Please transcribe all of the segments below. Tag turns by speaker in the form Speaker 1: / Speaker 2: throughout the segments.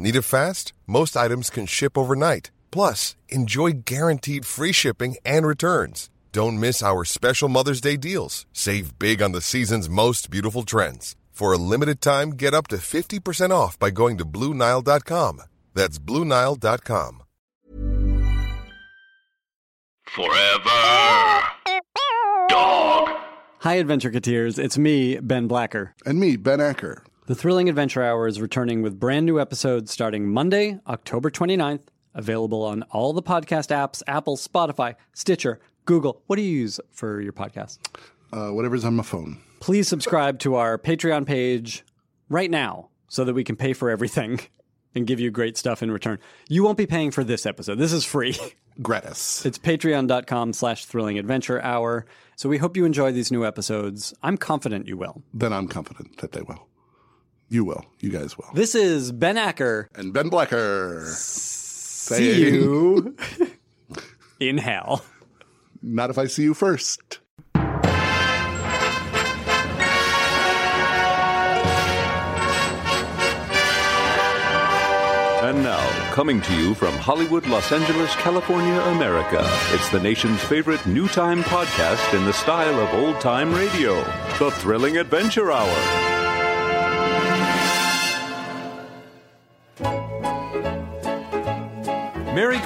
Speaker 1: Need it fast? Most items can ship overnight. Plus, enjoy guaranteed free shipping and returns. Don't miss our special Mother's Day deals. Save big on the season's most beautiful trends. For a limited time, get up to 50% off by going to BlueNile.com. That's BlueNile.com.
Speaker 2: Forever. Dog.
Speaker 3: Hi, Adventure Cateers. It's me, Ben Blacker.
Speaker 4: And me, Ben Acker.
Speaker 3: The Thrilling Adventure Hour is returning with brand new episodes starting Monday, October 29th, available on all the podcast apps Apple, Spotify, Stitcher, Google. What do you use for your podcast?
Speaker 4: Uh, whatever's on my phone.
Speaker 3: Please subscribe to our Patreon page right now so that we can pay for everything and give you great stuff in return. You won't be paying for this episode. This is free.
Speaker 4: Gratis.
Speaker 3: It's patreon.com slash thrilling adventure hour. So we hope you enjoy these new episodes. I'm confident you will.
Speaker 4: Then I'm confident that they will. You will. You guys will.
Speaker 3: This is Ben Acker.
Speaker 4: And Ben Blacker.
Speaker 3: See you in hell.
Speaker 4: Not if I see you first.
Speaker 5: And now, coming to you from Hollywood, Los Angeles, California, America, it's the nation's favorite new time podcast in the style of old time radio The Thrilling Adventure Hour.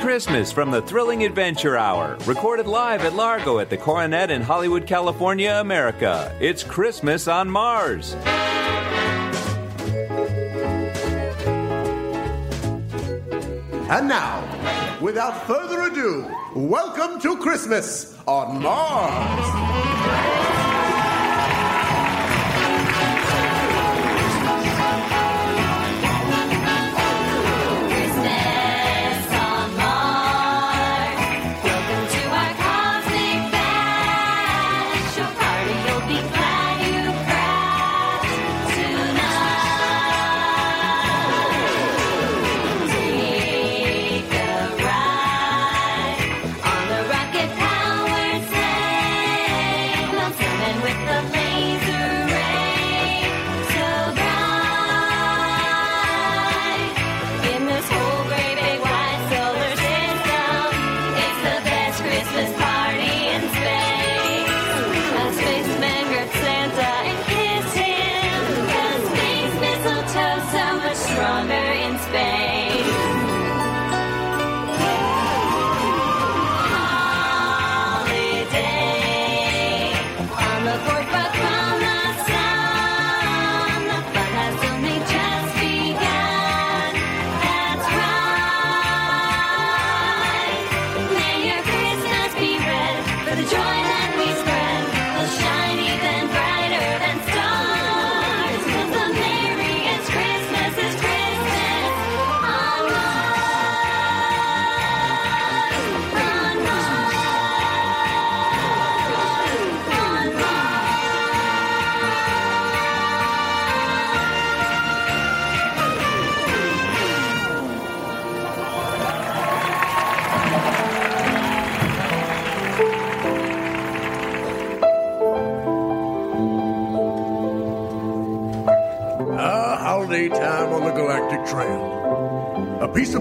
Speaker 6: Christmas from the Thrilling Adventure Hour, recorded live at Largo at the Coronet in Hollywood, California, America. It's Christmas on Mars.
Speaker 7: And now, without further ado, welcome to Christmas on Mars.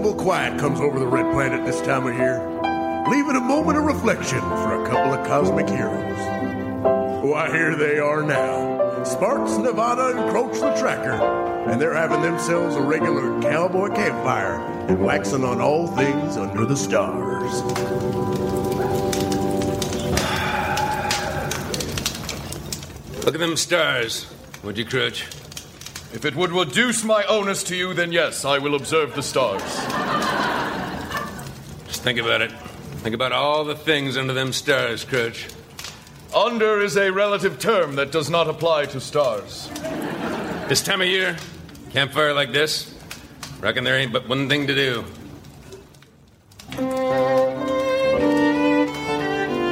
Speaker 6: Irresistible quiet comes over the red planet this time of year, leaving a moment of reflection for a couple of cosmic heroes. Oh, Why, here they are now. Sparks, Nevada, and Croach the Tracker, and they're having themselves a regular cowboy campfire and waxing on all things under the stars.
Speaker 8: Look at them stars, would you, Croach?
Speaker 9: If it would reduce my onus to you, then yes, I will observe the stars.
Speaker 8: Think about it. Think about all the things under them stars, Croach.
Speaker 9: Under is a relative term that does not apply to stars.
Speaker 8: This time of year, campfire like this, reckon there ain't but one thing to do.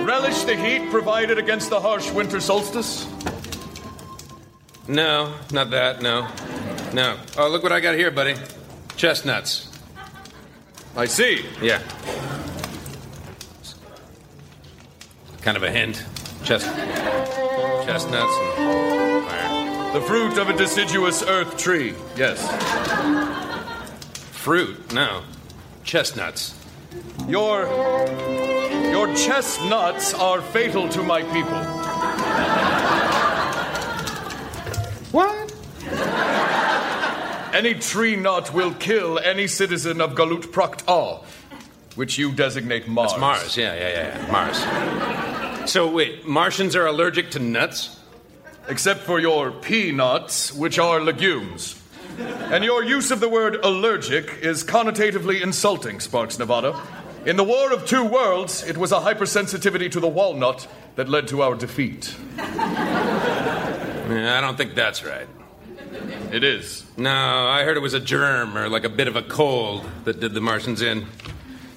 Speaker 9: Relish the heat provided against the harsh winter solstice?
Speaker 8: No, not that, no. No. Oh, look what I got here, buddy. Chestnuts.
Speaker 9: I see.
Speaker 8: Yeah. Kind of a hint. Chest, chestnuts and fire.
Speaker 9: The fruit of a deciduous earth tree, yes.
Speaker 8: Fruit? No. Chestnuts.
Speaker 9: Your. Your chestnuts are fatal to my people. Any tree nut will kill any citizen of Galut Prakt A, which you designate Mars.
Speaker 8: That's Mars, yeah, yeah, yeah, yeah. Mars. So, wait, Martians are allergic to nuts?
Speaker 9: Except for your peanuts, which are legumes. And your use of the word allergic is connotatively insulting, Sparks Nevada. In the War of Two Worlds, it was a hypersensitivity to the walnut that led to our defeat.
Speaker 8: Yeah, I don't think that's right.
Speaker 9: It is.
Speaker 8: No, I heard it was a germ or like a bit of a cold that did the Martians in.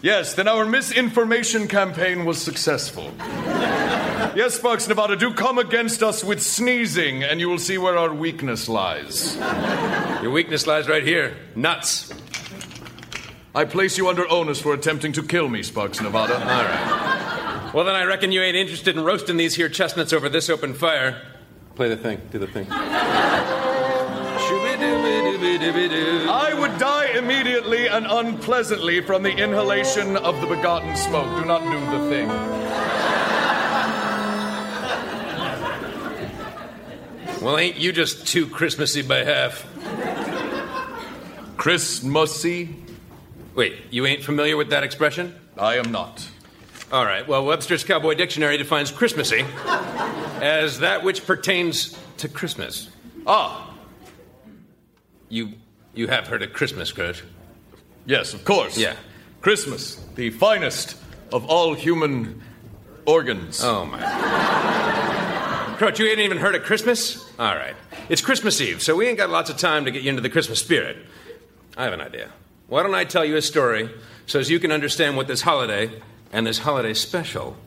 Speaker 9: Yes, then our misinformation campaign was successful. yes, Sparks Nevada, do come against us with sneezing, and you will see where our weakness lies.
Speaker 8: Your weakness lies right here nuts.
Speaker 9: I place you under onus for attempting to kill me, Sparks Nevada.
Speaker 8: All right. Well, then I reckon you ain't interested in roasting these here chestnuts over this open fire. Play the thing. Do the thing.
Speaker 9: I would die immediately and unpleasantly from the inhalation of the begotten smoke. Do not do the thing.
Speaker 8: Well, ain't you just too Christmassy by half?
Speaker 9: Christmassy?
Speaker 8: Wait, you ain't familiar with that expression?
Speaker 9: I am not.
Speaker 8: All right, well, Webster's Cowboy Dictionary defines Christmassy as that which pertains to Christmas.
Speaker 9: Ah.
Speaker 8: You you have heard of Christmas, Kurt?
Speaker 9: Yes, of course.
Speaker 8: Yeah.
Speaker 9: Christmas, the finest of all human organs.
Speaker 8: Oh, my. Croach, you ain't even heard of Christmas? All right. It's Christmas Eve, so we ain't got lots of time to get you into the Christmas spirit. I have an idea. Why don't I tell you a story so as you can understand what this holiday and this holiday special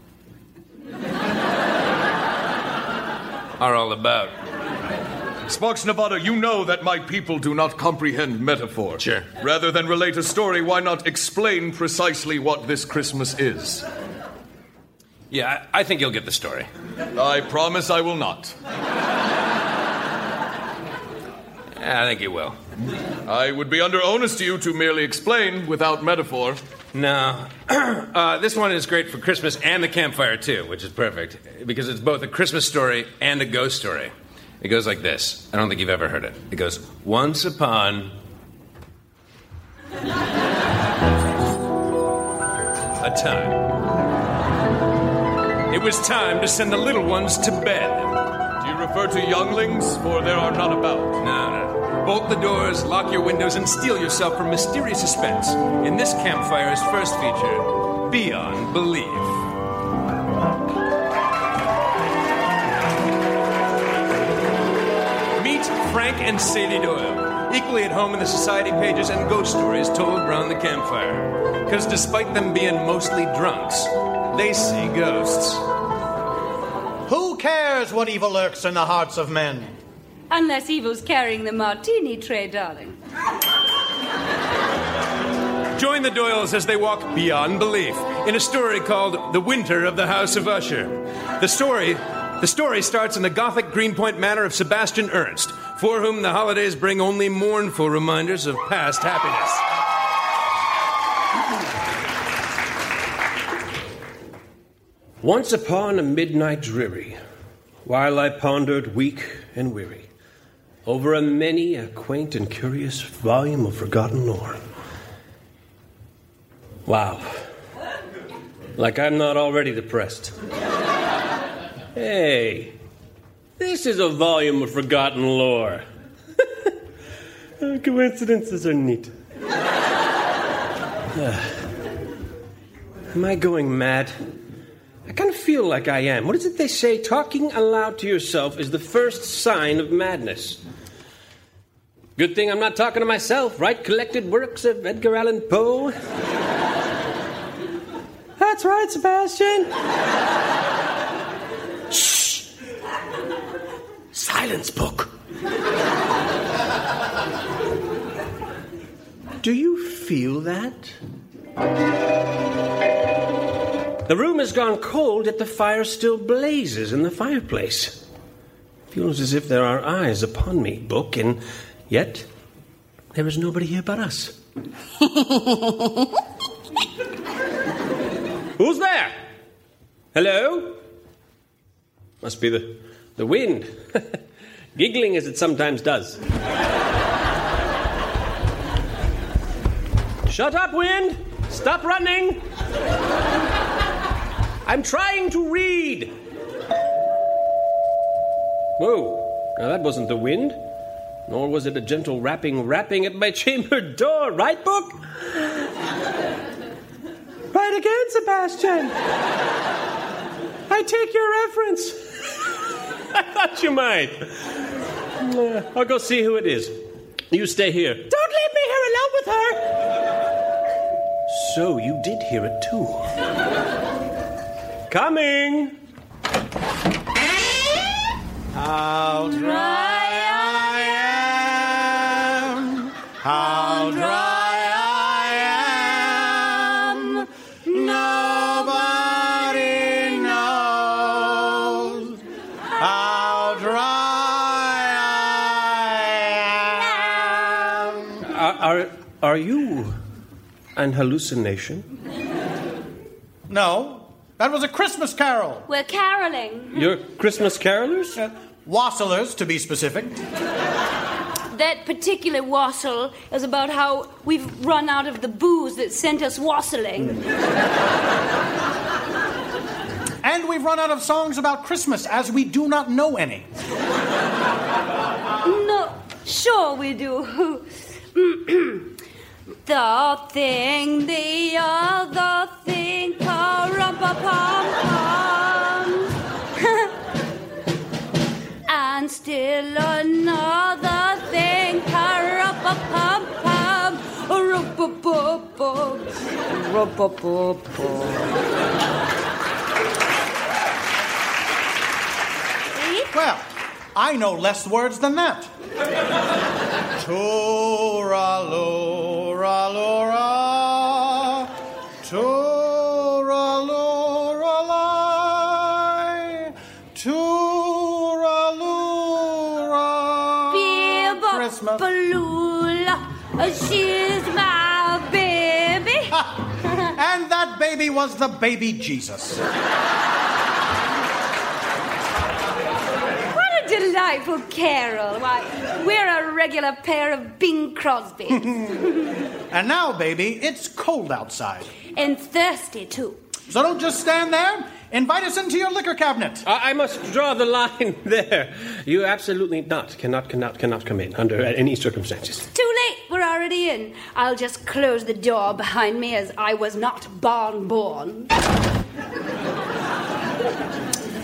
Speaker 8: are all about?
Speaker 9: Sparks Nevada, you know that my people do not comprehend metaphor.
Speaker 8: Sure.
Speaker 9: Rather than relate a story, why not explain precisely what this Christmas is?
Speaker 8: Yeah, I, I think you'll get the story.
Speaker 9: I promise I will not.
Speaker 8: I think you will.
Speaker 9: I would be under onus to you to merely explain without metaphor.
Speaker 8: No. uh, this one is great for Christmas and the campfire, too, which is perfect because it's both a Christmas story and a ghost story. It goes like this. I don't think you've ever heard it. It goes, Once upon a time. It was time to send the little ones to bed.
Speaker 9: Do you refer to younglings? For there are none about.
Speaker 8: No, no. Bolt the doors, lock your windows, and steel yourself from mysterious suspense in this campfire's first feature, Beyond Belief. Frank and Sadie Doyle, equally at home in the society pages and ghost stories told around the campfire. Because despite them being mostly drunks, they see ghosts.
Speaker 10: Who cares what evil lurks in the hearts of men?
Speaker 11: Unless evil's carrying the martini tray, darling.
Speaker 8: Join the Doyles as they walk beyond belief in a story called The Winter of the House of Usher. The story the story starts in the Gothic Greenpoint manor of Sebastian Ernst, for whom the holidays bring only mournful reminders of past happiness.
Speaker 12: Once upon a midnight dreary, while I pondered weak and weary over a many a quaint and curious volume of forgotten lore. Wow. Like I'm not already depressed. Hey, this is a volume of forgotten lore. Coincidences are neat. Am I going mad? I kind of feel like I am. What is it they say? Talking aloud to yourself is the first sign of madness. Good thing I'm not talking to myself, right? Collected works of Edgar Allan Poe. That's right, Sebastian. Silence, book. Do you feel that? The room has gone cold, yet the fire still blazes in the fireplace. Feels as if there are eyes upon me, book, and yet there is nobody here but us. Who's there? Hello? Must be the, the wind, giggling as it sometimes does. Shut up, wind! Stop running! I'm trying to read! Whoa, now that wasn't the wind, nor was it a gentle rapping, rapping at my chamber door, right, Book? Right again, Sebastian. I take your reference. I thought you might. Uh, I'll go see who it is. You stay here. Don't leave me here alone with her. So you did hear it too. Coming.
Speaker 10: Dry
Speaker 12: are, are you an hallucination?
Speaker 10: No, that was a Christmas carol.
Speaker 11: We're caroling.
Speaker 12: You're Christmas carolers?
Speaker 10: Uh, Wassailers, to be specific.
Speaker 11: That particular wassail is about how we've run out of the booze that sent us wassailing.
Speaker 10: And we've run out of songs about Christmas, as we do not know any.
Speaker 11: No, sure we do. the thing, the other thing, pa-rum-pa-pum-pum. and still another thing, pa-rum-pa-pum-pum. Rum-pa-pum-pum. Rum-pa-pum-pum.
Speaker 10: Well, I know less words than that. Tora lora lora, tora lora lie, tora lora.
Speaker 11: Biba Balula, she's my baby.
Speaker 10: And that baby was the baby Jesus.
Speaker 11: What a delightful carol. Why, we're a regular pair of Bing Crosby.
Speaker 10: And now, baby, it's cold outside.
Speaker 11: and thirsty, too.
Speaker 10: So don't just stand there. Invite us into your liquor cabinet.
Speaker 12: I, I must draw the line there. You absolutely not, cannot, cannot, cannot come in under any circumstances.
Speaker 11: Too late, we're already in. I'll just close the door behind me as I was not born born.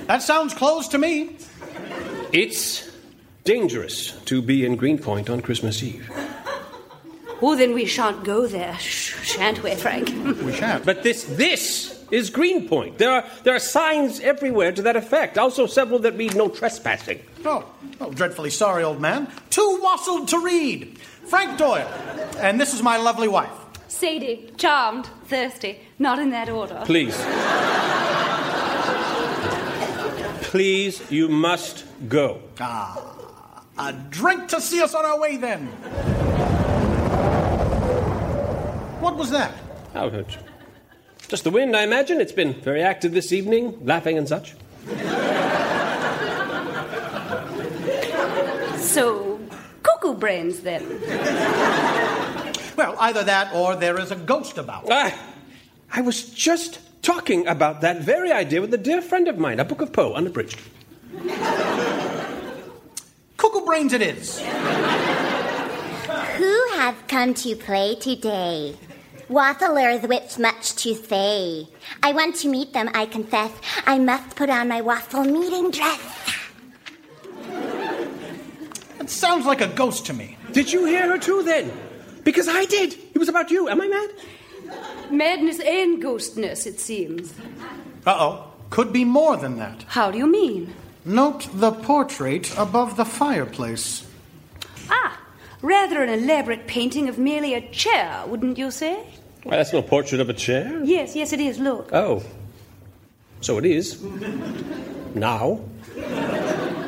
Speaker 10: That sounds closed to me.
Speaker 12: It's dangerous to be in Greenpoint on Christmas Eve.
Speaker 11: Oh, then we shan't go there, shan't we, Frank?
Speaker 10: We shan't.
Speaker 12: But this, this is Greenpoint. There are, there are signs everywhere to that effect. Also, several that read no trespassing.
Speaker 10: Oh, oh, dreadfully sorry, old man. Too wassailed to read. Frank Doyle. And this is my lovely wife.
Speaker 11: Sadie, charmed, thirsty, not in that order.
Speaker 12: Please. Please, you must go.
Speaker 10: Ah, a drink to see us on our way then. What was that?
Speaker 12: Oh, it's just the wind, I imagine. It's been very active this evening, laughing and such.
Speaker 11: So, cuckoo brains then.
Speaker 10: Well, either that or there is a ghost about.
Speaker 12: I, I was just talking about that very idea with a dear friend of mine, a book of Poe, unabridged.
Speaker 10: Cuckoo brains it is.
Speaker 13: Who have come to play today? Wafflers with much to say. I want to meet them, I confess. I must put on my waffle meeting dress.
Speaker 10: It sounds like a ghost to me.
Speaker 12: Did you hear her too then? Because I did. It was about you. Am I mad?
Speaker 11: Madness and ghostness, it seems.
Speaker 10: Uh oh. Could be more than that.
Speaker 11: How do you mean?
Speaker 10: Note the portrait above the fireplace.
Speaker 11: Ah, rather an elaborate painting of merely a chair, wouldn't you say?
Speaker 12: Well, that's no portrait of a chair.
Speaker 11: Yes, yes, it is. Look.
Speaker 12: Oh. So it is. now.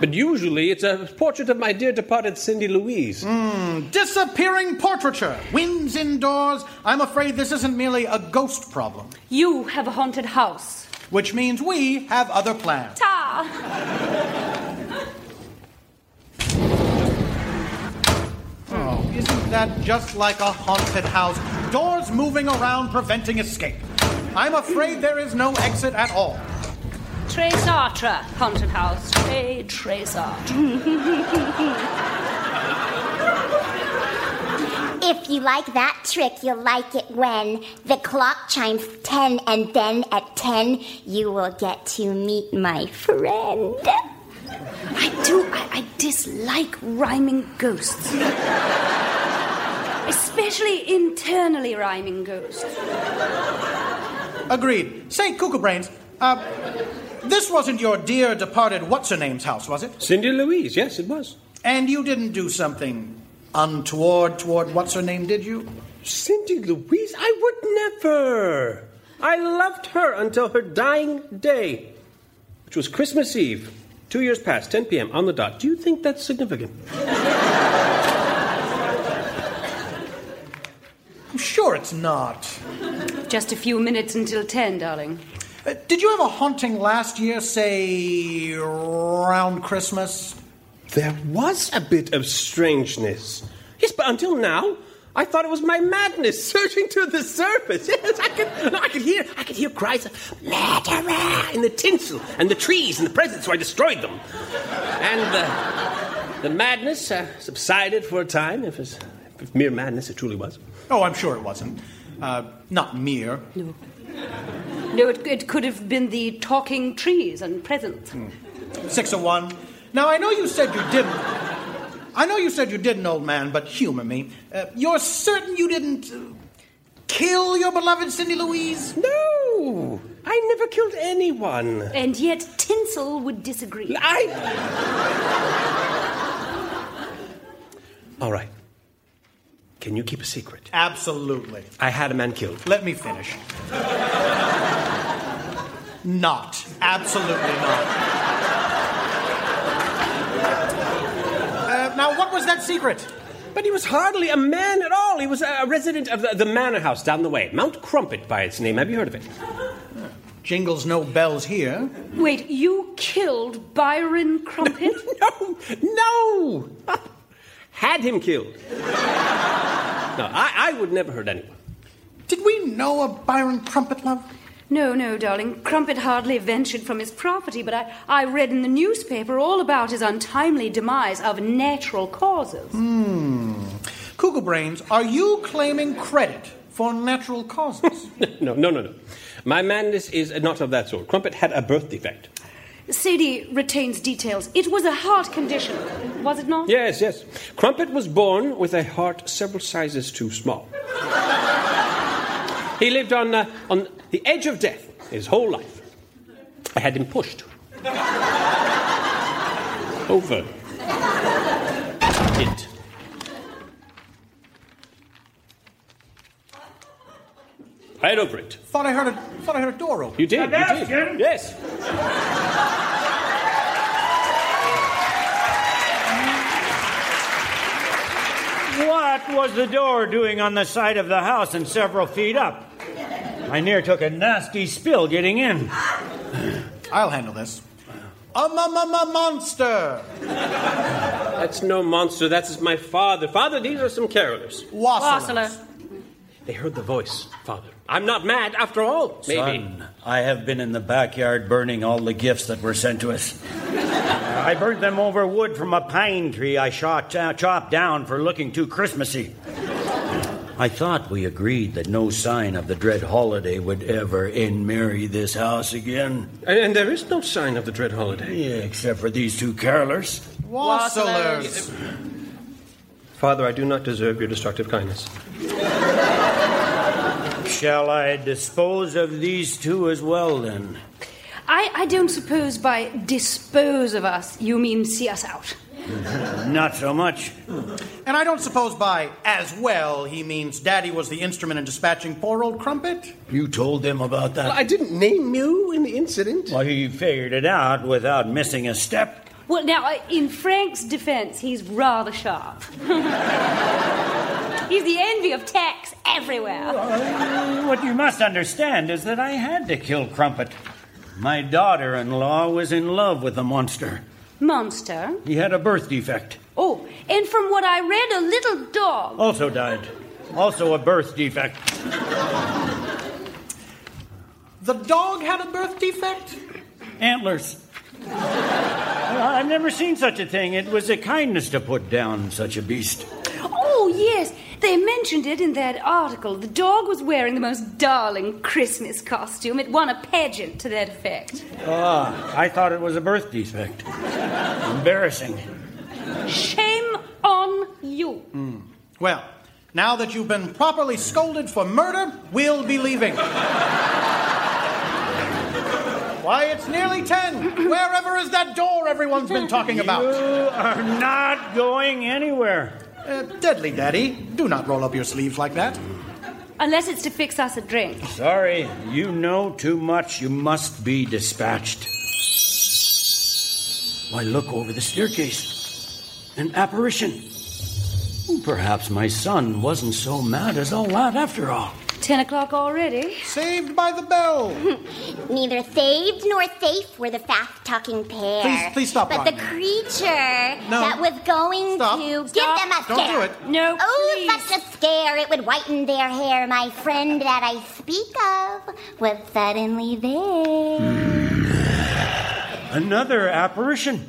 Speaker 12: But usually it's a portrait of my dear departed Cindy Louise.
Speaker 10: Hmm, disappearing portraiture. Winds indoors. I'm afraid this isn't merely a ghost problem.
Speaker 11: You have a haunted house.
Speaker 10: Which means we have other plans.
Speaker 11: Ta!
Speaker 10: Oh, isn't that just like a haunted house? Doors moving around, preventing escape. I'm afraid there is no exit at all.
Speaker 11: Tres Sartre, haunted house. Tre Tres
Speaker 13: If you like that trick, you'll like it when the clock chimes 10 and then at 10 you will get to meet my friend.
Speaker 11: I do. I, I dislike rhyming ghosts. Especially internally rhyming ghosts.
Speaker 10: Agreed. Say, Cuckoo Brains, uh, this wasn't your dear departed what's her name's house, was it?
Speaker 12: Cindy Louise, yes, it was.
Speaker 10: And you didn't do something untoward toward what's her name, did you?
Speaker 12: Cindy Louise? I would never. I loved her until her dying day, which was Christmas Eve, two years past, 10 p.m. on the dot. Do you think that's significant?
Speaker 10: I'm sure it's not.
Speaker 11: Just a few minutes until 10, darling.
Speaker 10: Uh, did you have a haunting last year, say, around Christmas?
Speaker 12: There was a bit of strangeness. Yes, but until now, I thought it was my madness surging to the surface. Yes, I could, I could hear, I could hear cries of murderer in the tinsel and the trees and the presents, so I destroyed them. And uh, the madness uh, subsided for a time, if it's if mere madness it truly was.
Speaker 10: Oh, I'm sure it wasn't. Uh, not mere.
Speaker 11: No. No, it, it could have been the talking trees and presents.
Speaker 10: Hmm. Six of one. Now, I know you said you didn't. I know you said you didn't, old man, but humor me. Uh, you're certain you didn't uh, kill your beloved Cindy Louise?
Speaker 12: No! I never killed anyone.
Speaker 11: And yet Tinsel would disagree.
Speaker 12: I. All right. Can you keep a secret?
Speaker 10: Absolutely.
Speaker 12: I had a man killed.
Speaker 10: Let me finish. not. Absolutely not. Uh, now, what was that secret?
Speaker 12: But he was hardly a man at all. He was a resident of the, the manor house down the way. Mount Crumpet by its name. Have you heard of it?
Speaker 10: Jingles no bells here.
Speaker 11: Wait, you killed Byron Crumpet?
Speaker 12: no, no! Had him killed. No, I, I would never hurt anyone.
Speaker 10: Did we know of Byron Crumpet, love?
Speaker 11: No, no, darling. Crumpet hardly ventured from his property, but I, I read in the newspaper all about his untimely demise of natural causes.
Speaker 10: Hmm. Cuckoo Brains, are you claiming credit for natural causes?
Speaker 12: no, no, no, no. My madness is not of that sort. Crumpet had a birth defect.
Speaker 11: Sadie retains details. It was a heart condition, was it not?
Speaker 12: Yes, yes. Crumpet was born with a heart several sizes too small. he lived on, uh, on the edge of death his whole life. I had him pushed over it. Right over it.
Speaker 10: Thought I heard a thought I heard a door open.
Speaker 12: You did. You did. Yes.
Speaker 14: What was the door doing on the side of the house and several feet up? I near took a nasty spill getting in.
Speaker 10: I'll handle this. A m- m- m- monster.
Speaker 15: That's no monster. That's my father. Father, these are some carolers.
Speaker 10: Wassailers.
Speaker 15: They heard the voice, Father. I'm not mad after all. Maybe.
Speaker 14: Son, I have been in the backyard burning all the gifts that were sent to us. I burnt them over wood from a pine tree I shot, uh, chopped down for looking too Christmassy. I thought we agreed that no sign of the dread holiday would ever in-marry this house again.
Speaker 15: And, and there is no sign of the dread holiday.
Speaker 14: Yeah, except for these two carolers.
Speaker 10: Wassailers.
Speaker 15: Father, I do not deserve your destructive kindness.
Speaker 14: Shall I dispose of these two as well, then?
Speaker 11: I, I don't suppose by dispose of us you mean see us out.
Speaker 14: Not so much.
Speaker 10: And I don't suppose by as well he means Daddy was the instrument in dispatching poor old Crumpet?
Speaker 14: You told them about that?
Speaker 15: I didn't name you in the incident.
Speaker 14: Well, he figured it out without missing a step.
Speaker 11: Well, now, uh, in Frank's defense, he's rather sharp. he's the envy of tax everywhere.
Speaker 14: What you must understand is that I had to kill Crumpet. My daughter in law was in love with the monster.
Speaker 11: Monster?
Speaker 14: He had a birth defect.
Speaker 11: Oh, and from what I read, a little dog.
Speaker 14: Also died. Also a birth defect.
Speaker 10: The dog had a birth defect?
Speaker 14: Antlers. Uh, I've never seen such a thing. It was a kindness to put down such a beast.
Speaker 11: Oh, yes. They mentioned it in that article. The dog was wearing the most darling Christmas costume. It won a pageant to that effect.
Speaker 14: Ah, I thought it was a birth defect. Embarrassing.
Speaker 11: Shame on you.
Speaker 10: Well, now that you've been properly scolded for murder, we'll be leaving. Why, it's nearly ten. Wherever is that door everyone's been talking about?
Speaker 14: You are not going anywhere.
Speaker 10: Uh, deadly, Daddy. Do not roll up your sleeves like that.
Speaker 11: Unless it's to fix us a drink.
Speaker 14: Sorry, you know too much. You must be dispatched. Why, look over the staircase. An apparition. Perhaps my son wasn't so mad as all that after all.
Speaker 11: Ten o'clock already.
Speaker 10: Saved by the bell.
Speaker 13: Neither saved nor safe were the fast talking pair.
Speaker 10: Please- please stop,
Speaker 13: But the
Speaker 10: Rodney.
Speaker 13: creature
Speaker 10: No.
Speaker 13: that was going
Speaker 10: Stop.
Speaker 13: to give them a
Speaker 10: Don't
Speaker 13: scare.
Speaker 10: do it.
Speaker 11: No,
Speaker 13: Oh,
Speaker 11: please.
Speaker 13: such a scare! It would whiten their hair. My friend that I speak of was suddenly there.
Speaker 14: Another apparition.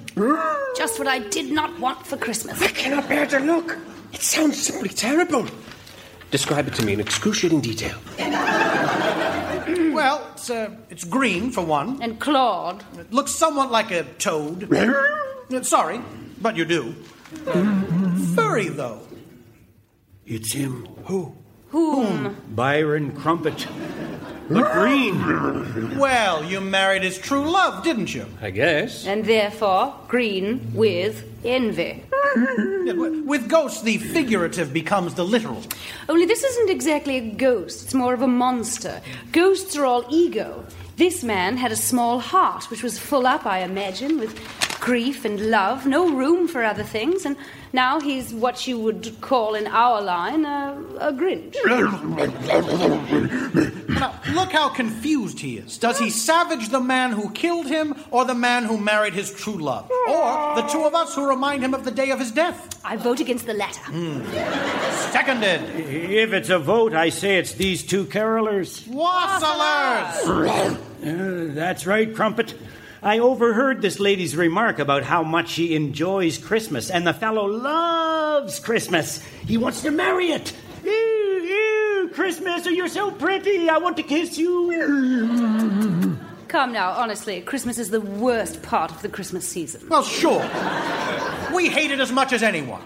Speaker 11: Just what I did not want for Christmas.
Speaker 15: I cannot bear to look. It sounds simply terrible. Describe it to me in excruciating detail.
Speaker 10: Well, it's, uh, it's green, for one.
Speaker 11: And Claude.
Speaker 10: It looks somewhat like a toad. Uh, Sorry, but you do. Furry, though.
Speaker 14: It's him. Who?
Speaker 11: Whom?
Speaker 14: Byron Crumpet. But green.
Speaker 10: Well, you married his true love, didn't you?
Speaker 15: I guess.
Speaker 11: And therefore, green with envy.
Speaker 10: With ghosts, the figurative becomes the literal.
Speaker 11: Only this isn't exactly a ghost, it's more of a monster. Ghosts are all ego. This man had a small heart, which was full up, I imagine, with grief and love, no room for other things, and now he's what you would call in our line a, a Grinch.
Speaker 10: Now, look how confused he is. Does he savage the man who killed him, or the man who married his true love? Or the two of us who remind him of the day of his death?
Speaker 11: I vote against the latter.
Speaker 10: Seconded.
Speaker 14: If it's a vote, I say it's these two carolers.
Speaker 10: Wassailers!
Speaker 14: Uh, that's right, Crumpet. I overheard this lady's remark about how much she enjoys Christmas, and the fellow loves Christmas. He wants to marry it. Ew, ew, Christmas, you're so pretty. I want to kiss you.
Speaker 11: Come now, honestly, Christmas is the worst part of the Christmas season.
Speaker 10: Well, sure. We hate it as much as anyone.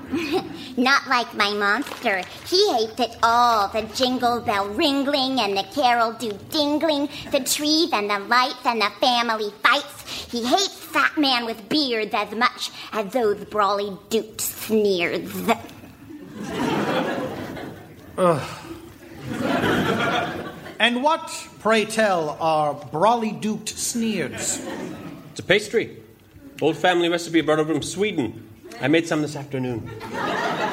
Speaker 13: Not like my monster. He hates it all the jingle bell ringling and the carol do dingling, the trees and the lights and the family fights. He hates fat man with beards as much as those brawly duped sneers.
Speaker 10: And what, pray tell, are brawly duped sneers?
Speaker 15: It's a pastry. Old family recipe brought over from Sweden.
Speaker 12: I made some this afternoon.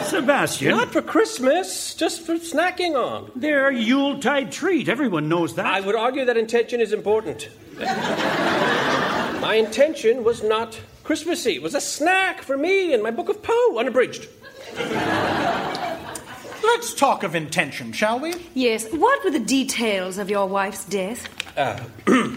Speaker 14: Sebastian.
Speaker 12: Not for Christmas, just for snacking on.
Speaker 14: They're a Yuletide treat. Everyone knows that.
Speaker 12: I would argue that intention is important. my intention was not Christmassy. It was a snack for me and my book of Poe, unabridged.
Speaker 10: Let's talk of intention, shall we?
Speaker 11: Yes. What were the details of your wife's death?
Speaker 12: Uh,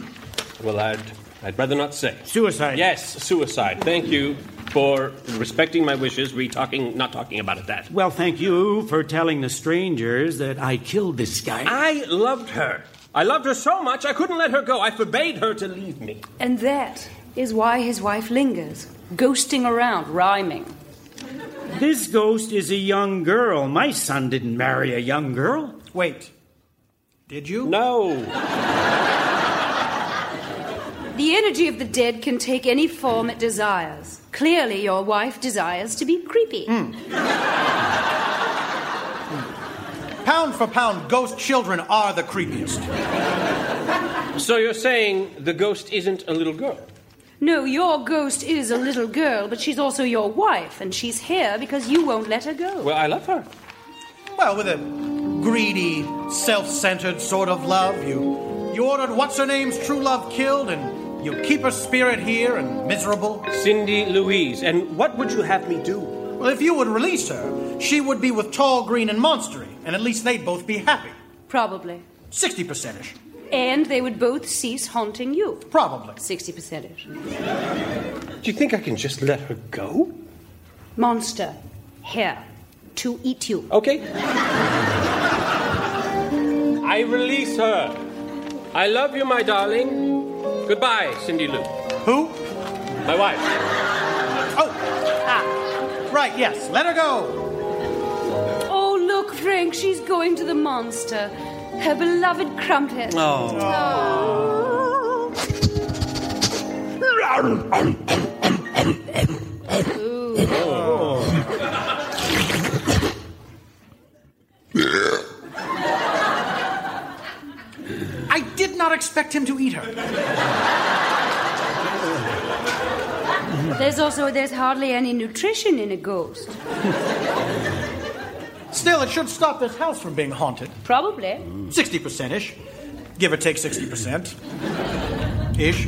Speaker 12: well, I'd, I'd rather not say.
Speaker 14: Suicide.
Speaker 12: Yes, suicide. Thank you for respecting my wishes, re talking, not talking about it that.
Speaker 14: Well, thank you for telling the strangers that I killed this guy.
Speaker 12: I loved her. I loved her so much I couldn't let her go. I forbade her to leave me.
Speaker 11: And that is why his wife lingers, ghosting around, rhyming.
Speaker 14: This ghost is a young girl. My son didn't marry a young girl.
Speaker 10: Wait. Did you?
Speaker 12: No.
Speaker 11: The energy of the dead can take any form it desires. Clearly, your wife desires to be creepy.
Speaker 10: Mm. Pound for pound, ghost children are the creepiest.
Speaker 12: So you're saying the ghost isn't a little girl?
Speaker 11: No, your ghost is a little girl, but she's also your wife, and she's here because you won't let her go.
Speaker 12: Well, I love her.
Speaker 10: Well, with a greedy, self centered sort of love, you, you ordered what's her name's true love killed, and you keep her spirit here and miserable.
Speaker 12: Cindy Louise. And what would you have me do?
Speaker 10: Well, if you would release her, she would be with Tall, Green, and Monstery, and at least they'd both be happy.
Speaker 11: Probably.
Speaker 10: 60% ish.
Speaker 11: And they would both cease haunting you.
Speaker 10: Probably.
Speaker 11: 60% ish.
Speaker 12: Do you think I can just let her go?
Speaker 11: Monster, here to eat you.
Speaker 12: Okay. I release her. I love you, my darling. Goodbye, Cindy Lou.
Speaker 10: Who?
Speaker 12: My wife.
Speaker 10: Oh, ah, right, yes. Let her go.
Speaker 11: Oh, look, Frank, she's going to the monster. Her beloved crumpet.
Speaker 12: Oh.
Speaker 10: I did not expect him to eat her.
Speaker 11: There's also there's hardly any nutrition in a ghost.
Speaker 10: Still, it should stop this house from being haunted.
Speaker 11: Probably.
Speaker 10: 60% ish. Give or take 60%. Ish.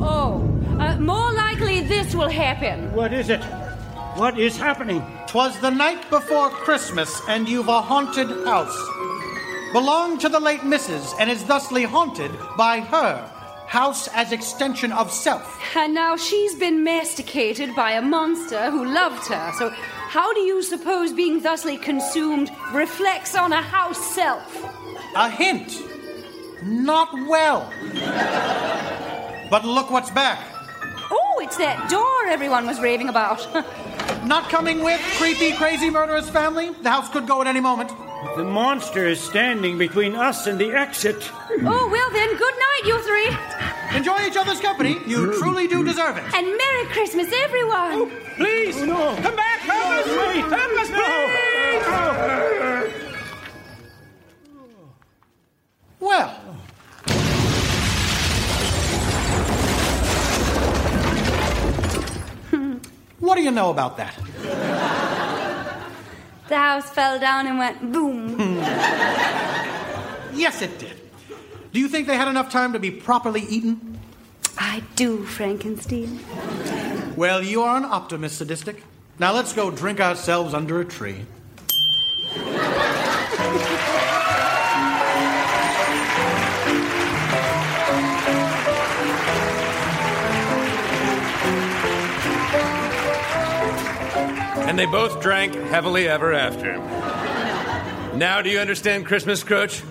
Speaker 11: Oh, uh, more likely this will happen.
Speaker 14: What is it? What is happening?
Speaker 10: Twas the night before Christmas, and you've a haunted house. Belonged to the late Mrs., and is thusly haunted by her. House as extension of self.
Speaker 11: And now she's been masticated by a monster who loved her. So, how do you suppose being thusly consumed reflects on a house self?
Speaker 10: A hint. Not well. But look what's back.
Speaker 11: Oh, it's that door everyone was raving about.
Speaker 10: Not coming with creepy, crazy, murderous family. The house could go at any moment.
Speaker 14: The monster is standing between us and the exit.
Speaker 11: oh, well then, good night, you three.
Speaker 10: Enjoy each other's company. You truly do deserve it.
Speaker 11: And Merry Christmas, everyone.
Speaker 12: Oh, please,
Speaker 14: Oh, no.
Speaker 12: come back. Help us,
Speaker 14: wait.
Speaker 12: Help us, please.
Speaker 10: Well. what do you know about that?
Speaker 11: The house fell down and went boom.
Speaker 10: Yes, it did. Do you think they had enough time to be properly eaten?
Speaker 11: I do, Frankenstein.
Speaker 10: Well, you are an optimist, sadistic. Now let's go drink ourselves under a tree.
Speaker 5: And they both drank heavily ever after. Now, do you understand Christmas, Croach?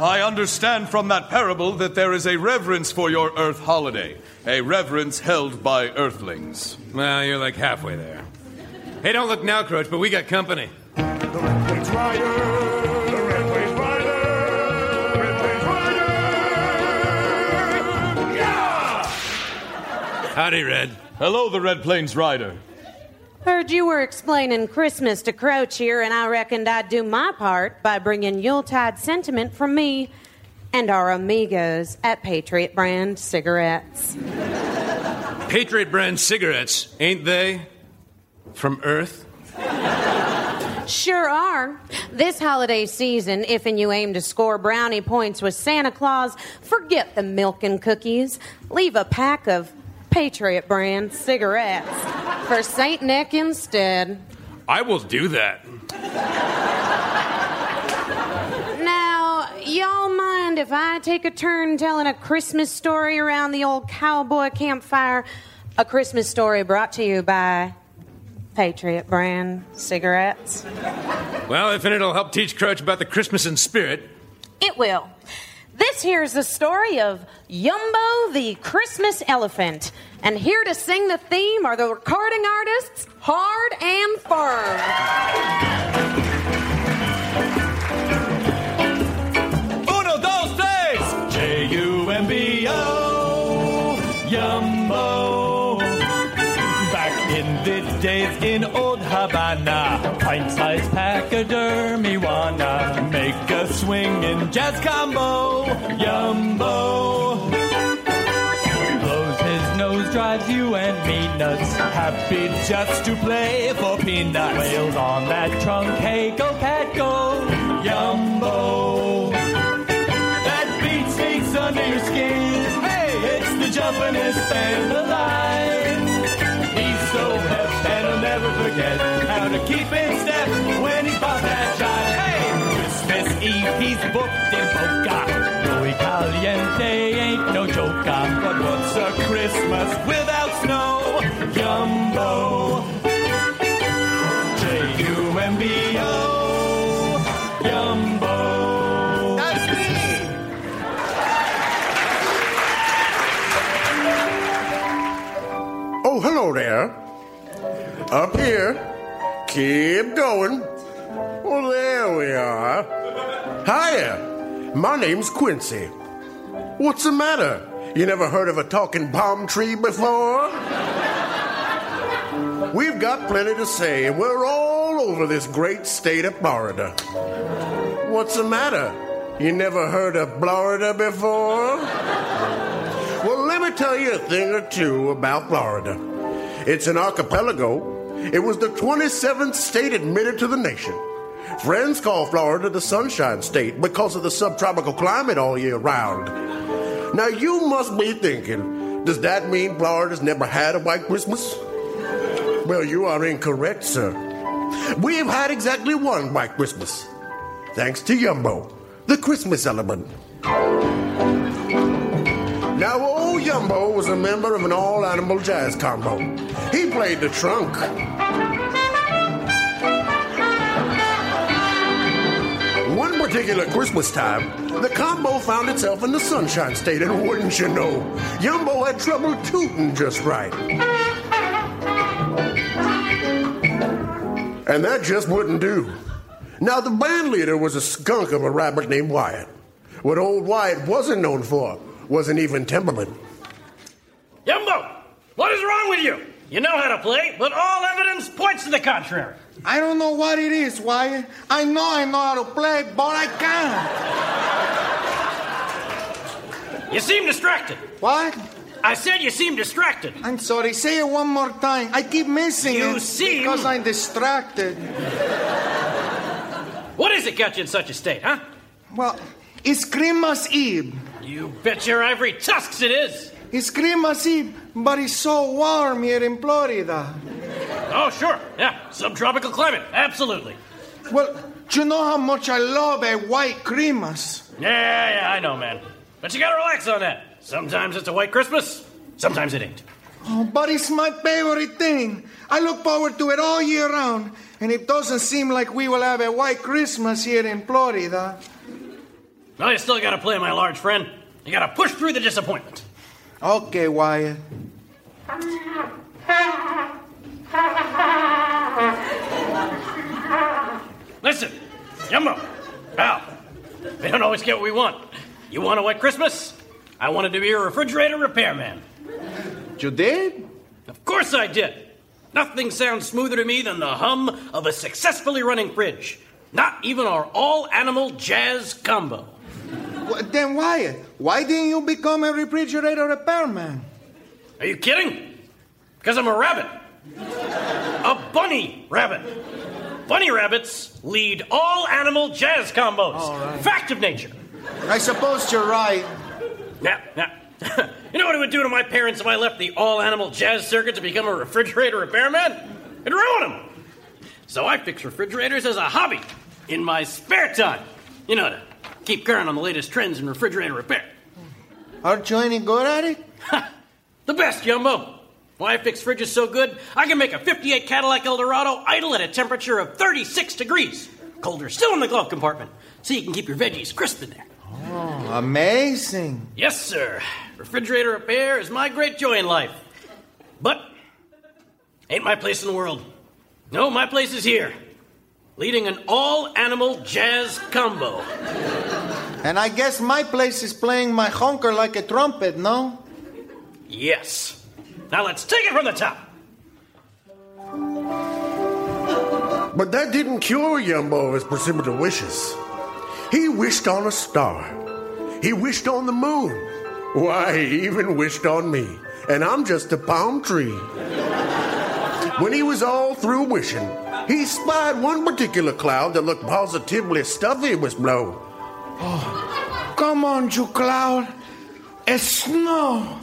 Speaker 9: I understand from that parable that there is a reverence for your earth holiday, a reverence held by earthlings.
Speaker 5: Well, you're like halfway there. Hey, don't look now, Croach, but we got company.
Speaker 16: It's Ryder, the Red Plains Rider, The Red Plains Rider. Yeah!
Speaker 5: Howdy, Red.
Speaker 9: Hello, the Red Plains Rider.
Speaker 17: Heard you were explaining Christmas to Croach here, and I reckoned I'd do my part by bringing Yuletide sentiment from me and our amigos at Patriot Brand Cigarettes.
Speaker 5: Patriot brand cigarettes, ain't they?
Speaker 12: From Earth?
Speaker 17: Sure are. This holiday season, if and you aim to score brownie points with Santa Claus, forget the milk and cookies. Leave a pack of Patriot brand cigarettes for St. Nick instead.
Speaker 12: I will do that.
Speaker 17: Now, y'all mind if I take a turn telling a Christmas story around the old cowboy campfire? A Christmas story brought to you by Patriot brand cigarettes.
Speaker 12: Well, if it'll help teach Croach about the Christmas in spirit.
Speaker 17: It will. This here's the story of Yumbo the Christmas Elephant. And here to sing the theme are the recording artists, Hard and Firm.
Speaker 18: Uno, dos, tres! J U M B O, Yumbo. Back in the days in old Havana, pint sized pachydermy wanna make a swinging jazz combo. Yumbo. Happy just to play for peanuts. Wails on that trunk, hey, go cat, go. Yumbo. That beat sneaks under your skin. Hey, it's the jumpin'est band alive. He's so hip and he'll never forget how to keep in step when he's popped that shot. Hey, Christmas Eve, he's booked in Boca. Muy caliente ain't no joke. But what's a Christmas without snow? Yumbo. J-U-M-B-O. Yumbo. That's me.
Speaker 6: Oh, hello there. Up here. Keep going. Oh, there we are. Hiya. My name's Quincy. What's the matter? You never heard of a talking palm tree before? We've got plenty to say, and we're all over this great state of Florida. What's the matter? You never heard of Florida before? Well, let me tell you a thing or two about Florida. It's an archipelago. It was the 27th state admitted to the nation. Friends call Florida the Sunshine State because of the subtropical climate all year round. Now, you must be thinking, does that mean Florida's never had a white Christmas? Well, you are incorrect, sir. We've had exactly one white Christmas. Thanks to Yumbo, the Christmas element. Now, old Yumbo was a member of an all animal jazz combo. He played the trunk. One particular Christmas time, the combo found itself in the Sunshine State, and wouldn't you know, Yumbo had trouble tooting just right. And that just wouldn't do. Now, the band leader was a skunk of a rabbit named Wyatt. What old Wyatt wasn't known for was an even temperament.
Speaker 19: Yumbo, what is wrong with you? You know how to play, but all evidence points to the contrary.
Speaker 20: I don't know what it is, Wyatt. I know I know how to play, but I can't.
Speaker 19: You seem distracted.
Speaker 20: What?
Speaker 19: I said you seem distracted.
Speaker 20: I'm sorry. Say it one more time. I keep missing
Speaker 19: You
Speaker 20: it
Speaker 19: seem-
Speaker 20: because I'm distracted.
Speaker 19: What is it got you in such a state, huh?
Speaker 20: Well, it's Christmas Eve.
Speaker 19: You bet your ivory tusks it is.
Speaker 20: It's Christmas Eve, but it's so warm here in Florida.
Speaker 19: Oh, sure. Yeah, subtropical climate. Absolutely.
Speaker 20: Well, do you know how much I love a white Christmas?
Speaker 19: Yeah, yeah, I know, man. But you gotta relax on that. Sometimes it's a white Christmas, sometimes it ain't.
Speaker 20: Oh, but it's my favorite thing. I look forward to it all year round, and it doesn't seem like we will have a white Christmas here in Florida.
Speaker 19: No, you still gotta play, my large friend. You gotta push through the disappointment.
Speaker 20: Okay, Wyatt.
Speaker 19: Listen, Jumbo, pal, we don't always get what we want. You want a white Christmas? I wanted to be a refrigerator repairman.
Speaker 20: You did?
Speaker 19: Of course I did. Nothing sounds smoother to me than the hum of a successfully running fridge. Not even our all animal jazz combo.
Speaker 20: Well, then, Wyatt, why didn't you become a refrigerator repairman?
Speaker 19: Are you kidding? Because I'm a rabbit. A bunny rabbit. Bunny rabbits lead all animal jazz combos. Fact of nature.
Speaker 20: I suppose you're right.
Speaker 19: Now, now, you know what it would do to my parents if I left the all animal jazz circuit to become a refrigerator repairman? It'd ruin them. So I fix refrigerators as a hobby in my spare time. You know, to keep current on the latest trends in refrigerator repair.
Speaker 20: Aren't you any good at it?
Speaker 19: The best, Yumbo. Why I fix fridges so good, I can make a 58 Cadillac Eldorado idle at a temperature of 36 degrees. Colder still in the glove compartment, so you can keep your veggies crisp in there.
Speaker 20: Oh, amazing.
Speaker 19: Yes, sir. Refrigerator repair is my great joy in life. But ain't my place in the world. No, my place is here, leading an all animal jazz combo.
Speaker 20: And I guess my place is playing my honker like a trumpet, no?
Speaker 19: Yes. Now let's take it from the top.
Speaker 7: But that didn't cure Yumbo of his precipitate wishes. He wished on a star. He wished on the moon. Why, he even wished on me. And I'm just a palm tree. When he was all through wishing, he spied one particular cloud that looked positively stuffy with snow.
Speaker 20: Oh, come on, you cloud. It's snow.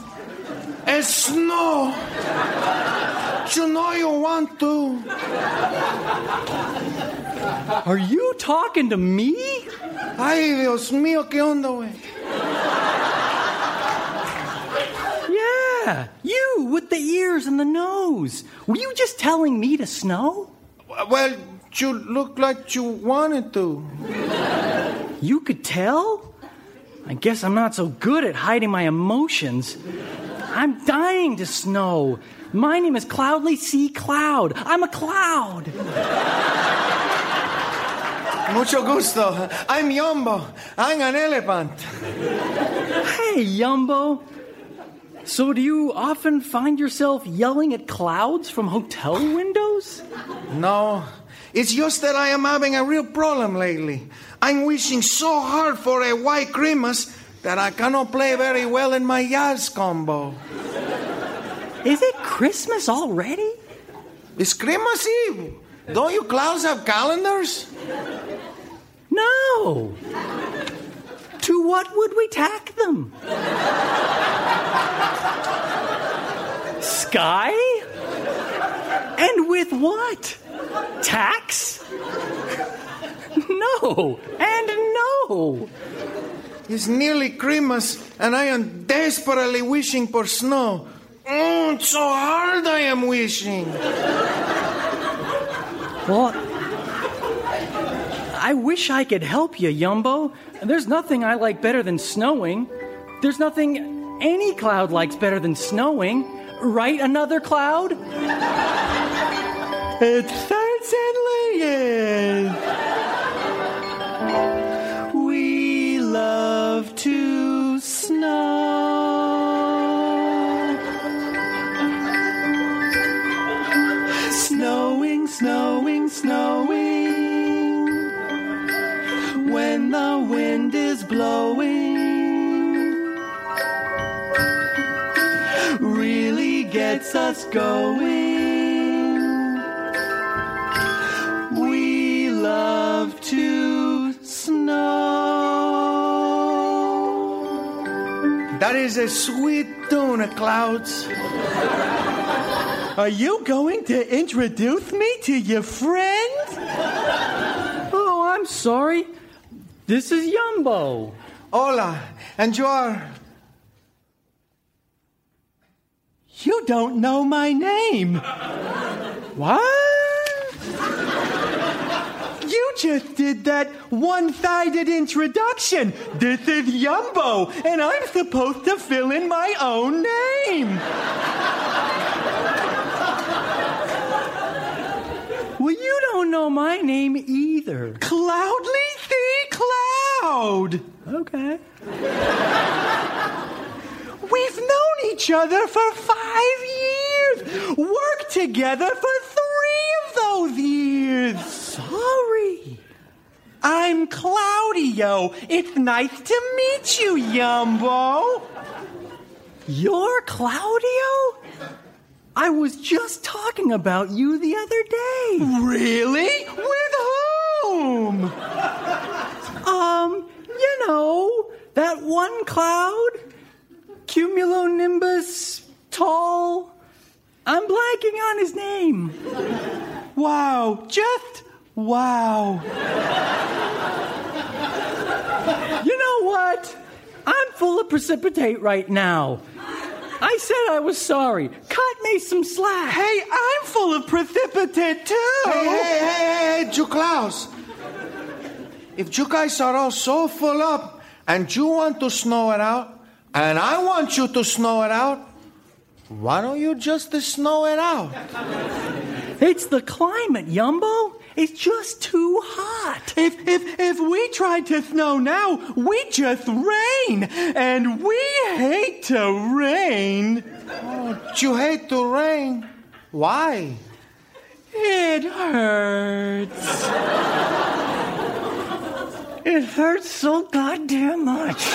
Speaker 20: It's snow. You know you want to.
Speaker 3: Are you talking to me?
Speaker 20: Ay, Dios mío, ¿qué onda, güey?
Speaker 21: Yeah, you with the ears and the nose. Were you just telling me to snow?
Speaker 20: Well, you look like you wanted to.
Speaker 21: You could tell? I guess I'm not so good at hiding my emotions. I'm dying to snow. My name is Cloudly C. Cloud. I'm a cloud.
Speaker 20: Mucho gusto. I'm Yumbo. I'm an elephant.
Speaker 21: Hey, Yumbo. So, do you often find yourself yelling at clouds from hotel windows?
Speaker 20: No, it's just that I am having a real problem lately. I'm wishing so hard for a white Christmas that I cannot play very well in my jazz combo.
Speaker 21: Is it Christmas already?
Speaker 20: It's Christmas Eve. Don't you clouds have calendars?
Speaker 21: No. To what would we tack them? Sky? And with what? Tax? No, and no.
Speaker 20: It's nearly Christmas, and I am desperately wishing for snow. It's so hard I am wishing.
Speaker 21: Well, I wish I could help you, Yumbo. There's nothing I like better than snowing. There's nothing any cloud likes better than snowing. Right, another cloud?
Speaker 20: It certainly is.
Speaker 21: We love to snow. Snowing, snowing. When the wind is blowing, really gets us going. We love to snow.
Speaker 20: That is a sweet tune, of clouds.
Speaker 21: Are you going to introduce me to your friend? Oh, I'm sorry. This is Yumbo.
Speaker 20: Hola, and you are.
Speaker 21: You don't know my name. What? You just did that one sided introduction. This is Yumbo, and I'm supposed to fill in my own name. Well, you don't know my name either. Cloudly the Cloud. Okay. We've known each other for five years. Worked together for three of those years. Sorry. I'm Claudio. It's nice to meet you, Yumbo. You're Claudio? I was just talking about you the other day.
Speaker 20: Really? With whom?
Speaker 21: Um, you know, that one cloud, cumulonimbus, tall. I'm blanking on his name. Wow, just wow. you know what? I'm full of precipitate right now. I said I was sorry. Cut me some slack.
Speaker 20: Hey, I'm full of precipitate too. Hey, hey, hey, hey, Jew Klaus. If you guys are all so full up and you want to snow it out, and I want you to snow it out, why don't you just snow it out?
Speaker 21: It's the climate, Yumbo. It's just too hot.
Speaker 20: If if if we tried to snow now, we just rain, and we hate to rain. Oh, you hate to rain? Why?
Speaker 21: It hurts. it hurts so goddamn much.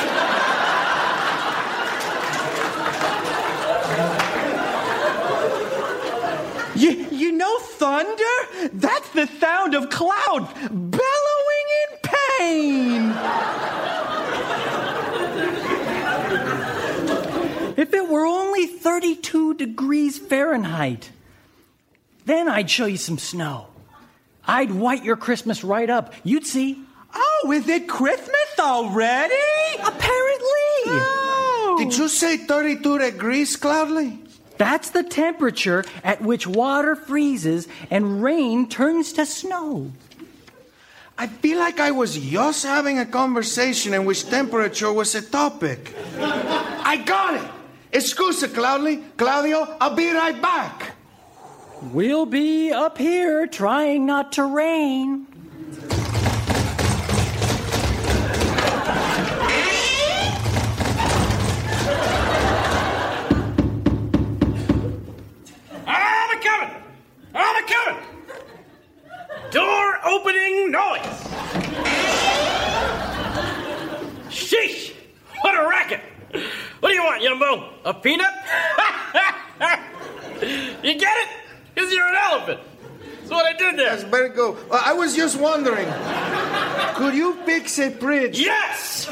Speaker 20: You, you know thunder? That's the sound of clouds bellowing in pain.
Speaker 21: If it were only 32 degrees Fahrenheit, then I'd show you some snow. I'd white your Christmas right up. You'd see.
Speaker 20: Oh, is it Christmas already?
Speaker 21: Apparently.
Speaker 20: Did you say 32 degrees, Cloudly?
Speaker 21: That's the temperature at which water freezes and rain turns to snow.
Speaker 20: I feel like I was just having a conversation in which temperature was a topic. I got it. Excuse Cloudly. Claudio, I'll be right back.
Speaker 21: We'll be up here trying not to rain.
Speaker 19: Door opening noise! Sheesh! What a racket! What do you want, Yumbo? A peanut? you get it? Because you're an elephant. That's what I did there.
Speaker 20: That's very good. Uh, I was just wondering, could you fix a bridge?
Speaker 19: Yes!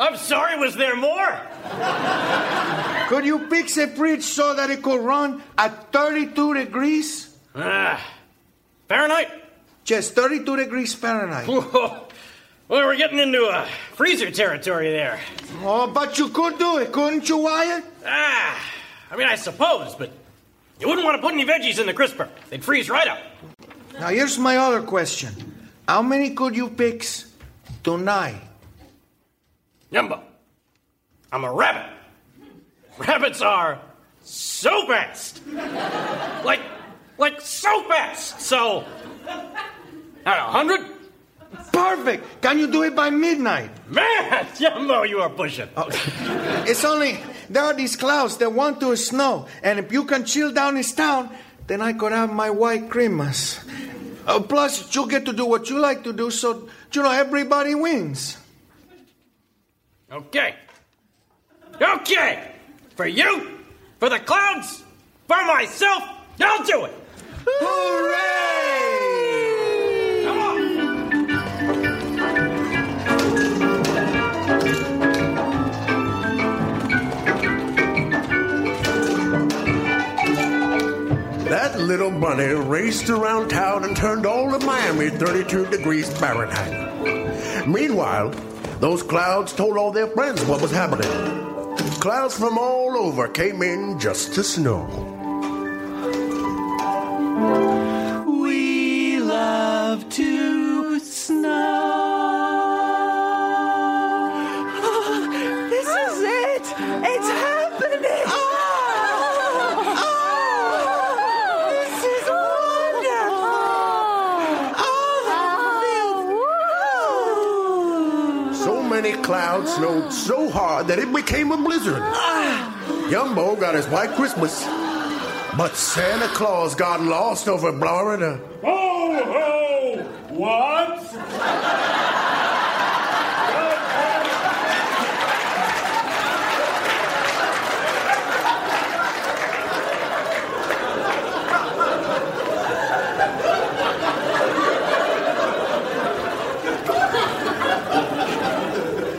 Speaker 19: I'm sorry, was there more?
Speaker 20: Could you fix a bridge so that it could run at 32 degrees?
Speaker 19: Ah, Fahrenheit?
Speaker 20: Just 32 degrees Fahrenheit.
Speaker 19: Whoa. Well, we're getting into a freezer territory there.
Speaker 20: Oh, but you could do it, couldn't you, Wyatt?
Speaker 19: Ah, I mean, I suppose, but you wouldn't want to put any veggies in the crisper. They'd freeze right up.
Speaker 20: Now, here's my other question How many could you fix tonight?
Speaker 19: Yumbo, I'm a rabbit. Rabbits are so fast. like, like so fast. So, don't know, 100?
Speaker 20: Perfect. Can you do it by midnight?
Speaker 19: Man, Jumbo, you are pushing.
Speaker 20: Oh, it's only there are these clouds that want to snow, and if you can chill down this town, then I could have my white Christmas. Uh, plus, you get to do what you like to do, so you know everybody wins.
Speaker 19: Okay. Okay. For you, for the clouds, for myself, I'll do it.
Speaker 20: Hooray!
Speaker 19: Come on.
Speaker 7: That little bunny raced around town and turned all of Miami 32 degrees Fahrenheit. Meanwhile, those clouds told all their friends what was happening. Clouds from all over came in just to snow.
Speaker 21: Love to snow. this is it. It's happening. Oh, oh, this is wonderful.
Speaker 7: Oh, so many clouds snowed so hard that it became a blizzard. Ah. Yumbo got his white Christmas, but Santa Claus got lost over Florida.
Speaker 2: Oh ho! What?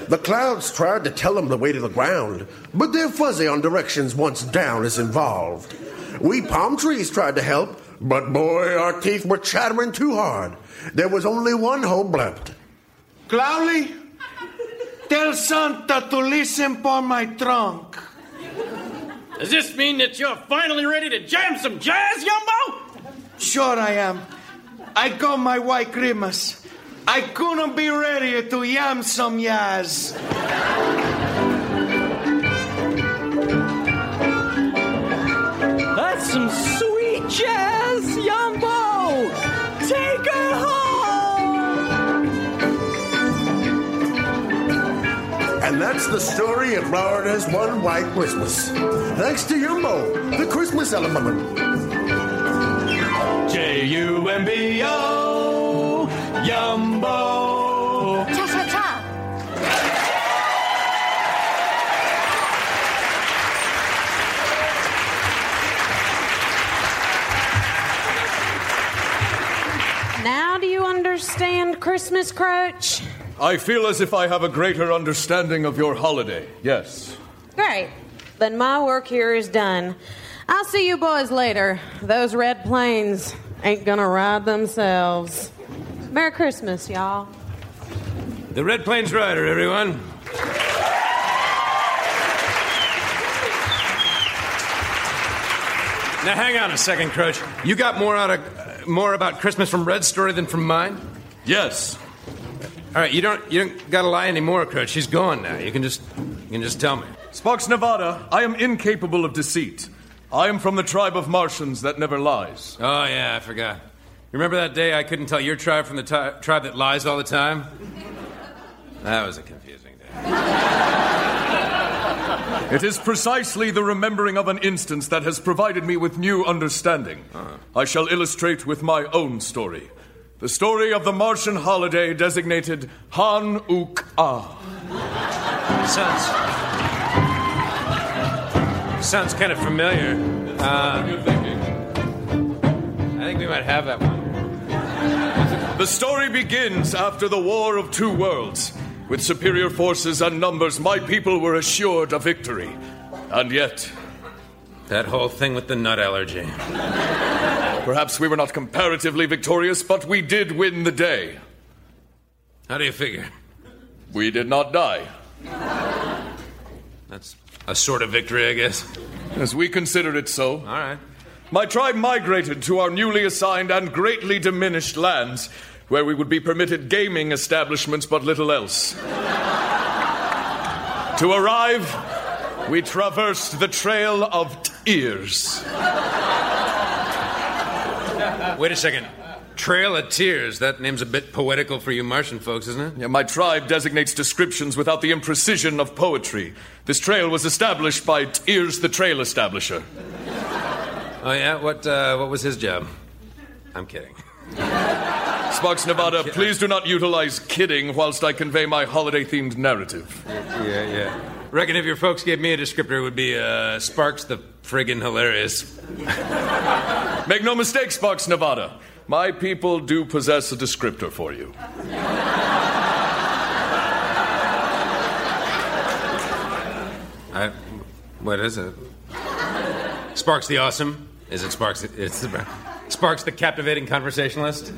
Speaker 7: The clouds tried to tell them the way to the ground, but they're fuzzy on directions once down is involved. We palm trees tried to help, but boy, our teeth were chattering too hard. There was only one hope left.
Speaker 20: Clowley, tell Santa to listen for my trunk.
Speaker 19: Does this mean that you're finally ready to jam some jazz, Yumbo?
Speaker 20: Sure I am. I got my white Christmas. I couldn't be ready to yam some yaz.
Speaker 22: Some sweet jazz, Yumbo! Take her home!
Speaker 7: And that's the story of Florida's One White Christmas. Thanks to Yumbo, the Christmas element.
Speaker 17: Christmas, Croach?
Speaker 9: I feel as if I have a greater understanding of your holiday, yes.
Speaker 17: Great. Then my work here is done. I'll see you boys later. Those red planes ain't gonna ride themselves. Merry Christmas, y'all.
Speaker 12: The Red Plains Rider, everyone. Now, hang on a second, Croach. You got more out of uh, more about Christmas from Red's story than from mine.
Speaker 9: Yes.
Speaker 12: All right, you don't you don't gotta lie anymore, Croach. She's gone now. You can just you can just tell me.
Speaker 9: Sparks Nevada, I am incapable of deceit. I am from the tribe of Martians that never lies.
Speaker 12: Oh yeah, I forgot. You remember that day I couldn't tell your tribe from the ti- tribe that lies all the time? That was a confusing day.
Speaker 9: It is precisely the remembering of an instance that has provided me with new understanding. Uh-huh. I shall illustrate with my own story. The story of the Martian holiday designated Han Uk Ah.
Speaker 12: Sounds sounds kind of familiar. Uh, I think we might have that one.
Speaker 9: The story begins after the War of Two Worlds. With superior forces and numbers, my people were assured a victory. And yet.
Speaker 12: That whole thing with the nut allergy.
Speaker 9: Perhaps we were not comparatively victorious, but we did win the day.
Speaker 12: How do you figure?
Speaker 9: We did not die.
Speaker 12: That's a sort of victory, I guess.
Speaker 9: As we consider it so.
Speaker 12: All right.
Speaker 9: My tribe migrated to our newly assigned and greatly diminished lands, where we would be permitted gaming establishments but little else. to arrive, we traversed the trail of tears.
Speaker 12: Wait a second. Trail of Tears. That name's a bit poetical for you Martian folks, isn't it?
Speaker 9: Yeah, my tribe designates descriptions without the imprecision of poetry. This trail was established by Tears the Trail Establisher.
Speaker 12: Oh yeah. What uh, what was his job? I'm kidding.
Speaker 9: Sparks Nevada, please do not utilize kidding whilst I convey my holiday themed narrative.
Speaker 12: Yeah, yeah. Reckon if your folks gave me a descriptor, it would be uh, Sparks the friggin' hilarious.
Speaker 9: Make no mistake, Sparks Nevada. My people do possess a descriptor for you.
Speaker 12: I, what is it? Sparks the awesome? Is it Sparks? It's the, Sparks the captivating conversationalist?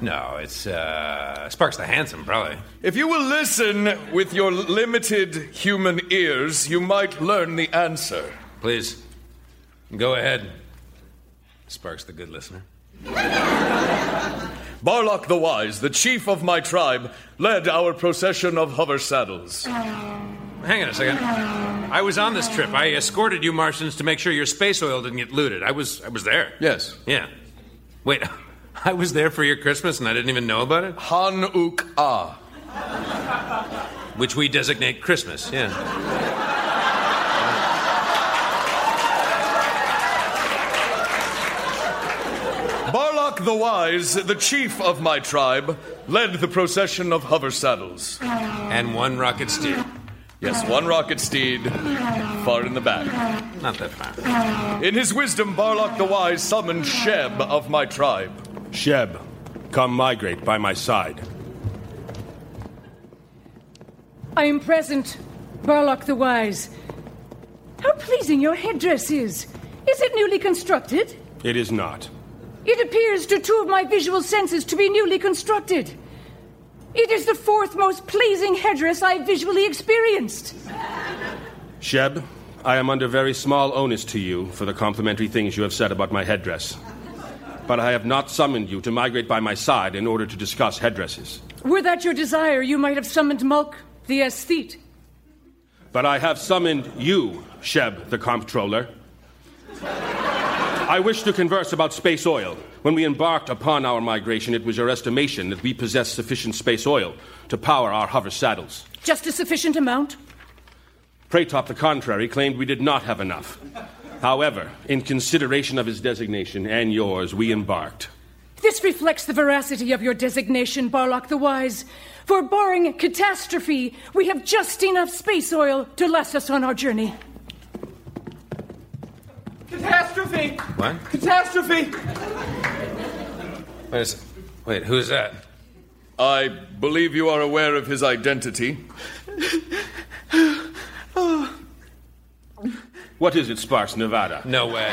Speaker 12: No, it's uh, Sparks the handsome, probably.
Speaker 9: If you will listen with your limited human ears, you might learn the answer.
Speaker 12: Please, go ahead. Sparks the good listener.
Speaker 9: Barlock the Wise, the chief of my tribe, led our procession of hover saddles.
Speaker 12: Hang on a second. I was on this trip. I escorted you Martians to make sure your space oil didn't get looted. I was I was there.
Speaker 9: Yes.
Speaker 12: Yeah. Wait, I was there for your Christmas and I didn't even know about it?
Speaker 9: Han Uk Ah.
Speaker 12: Which we designate Christmas, yeah.
Speaker 9: Barlock the Wise, the chief of my tribe, led the procession of hover saddles.
Speaker 12: And one rocket steed.
Speaker 9: Yes, one rocket steed, far in the back.
Speaker 12: Not that far.
Speaker 9: In his wisdom, Barlock the Wise summoned Sheb of my tribe.
Speaker 2: Sheb, come migrate by my side.
Speaker 23: I am present, Barlock the Wise. How pleasing your headdress is. Is it newly constructed?
Speaker 24: It is not.
Speaker 23: It appears to two of my visual senses to be newly constructed. It is the fourth most pleasing headdress I have visually experienced.
Speaker 24: Sheb, I am under very small onus to you for the complimentary things you have said about my headdress. But I have not summoned you to migrate by my side in order to discuss headdresses.
Speaker 23: Were that your desire, you might have summoned Mulk, the aesthete.
Speaker 24: But I have summoned you, Sheb, the comptroller. I wish to converse about space oil. When we embarked upon our migration, it was your estimation that we possess sufficient space oil to power our hover saddles.
Speaker 23: Just a sufficient amount?
Speaker 24: Praytop, the contrary, claimed we did not have enough. However, in consideration of his designation and yours, we embarked.
Speaker 23: This reflects the veracity of your designation, Barlock the Wise. For barring catastrophe, we have just enough space oil to last us on our journey.
Speaker 12: Catastrophe! What?
Speaker 9: Catastrophe!
Speaker 12: Wait, a s- wait, who's that?
Speaker 9: I believe you are aware of his identity.
Speaker 24: What is it, Sparks, Nevada?
Speaker 12: No way.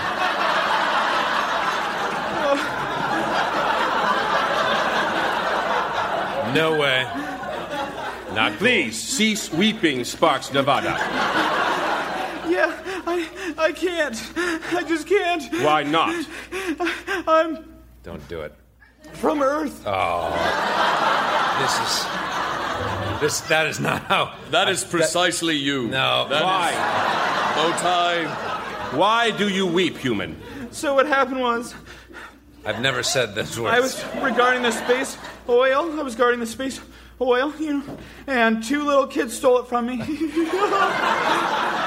Speaker 12: No way. Not
Speaker 24: Please cease weeping, Sparks, Nevada.
Speaker 25: Yeah, I, I can't. I just can't.
Speaker 24: Why not?
Speaker 25: I'm
Speaker 12: Don't do it.
Speaker 25: from Earth.
Speaker 12: Oh. This is. This, that is not how.
Speaker 9: That is precisely you.
Speaker 12: No.
Speaker 9: That
Speaker 24: Why?
Speaker 9: is- Bowtie.
Speaker 24: Why do you weep, human?
Speaker 25: So what happened was,
Speaker 12: I've never said this word.
Speaker 25: I was regarding the space oil. I was guarding the space oil, you know, and two little kids stole it from me.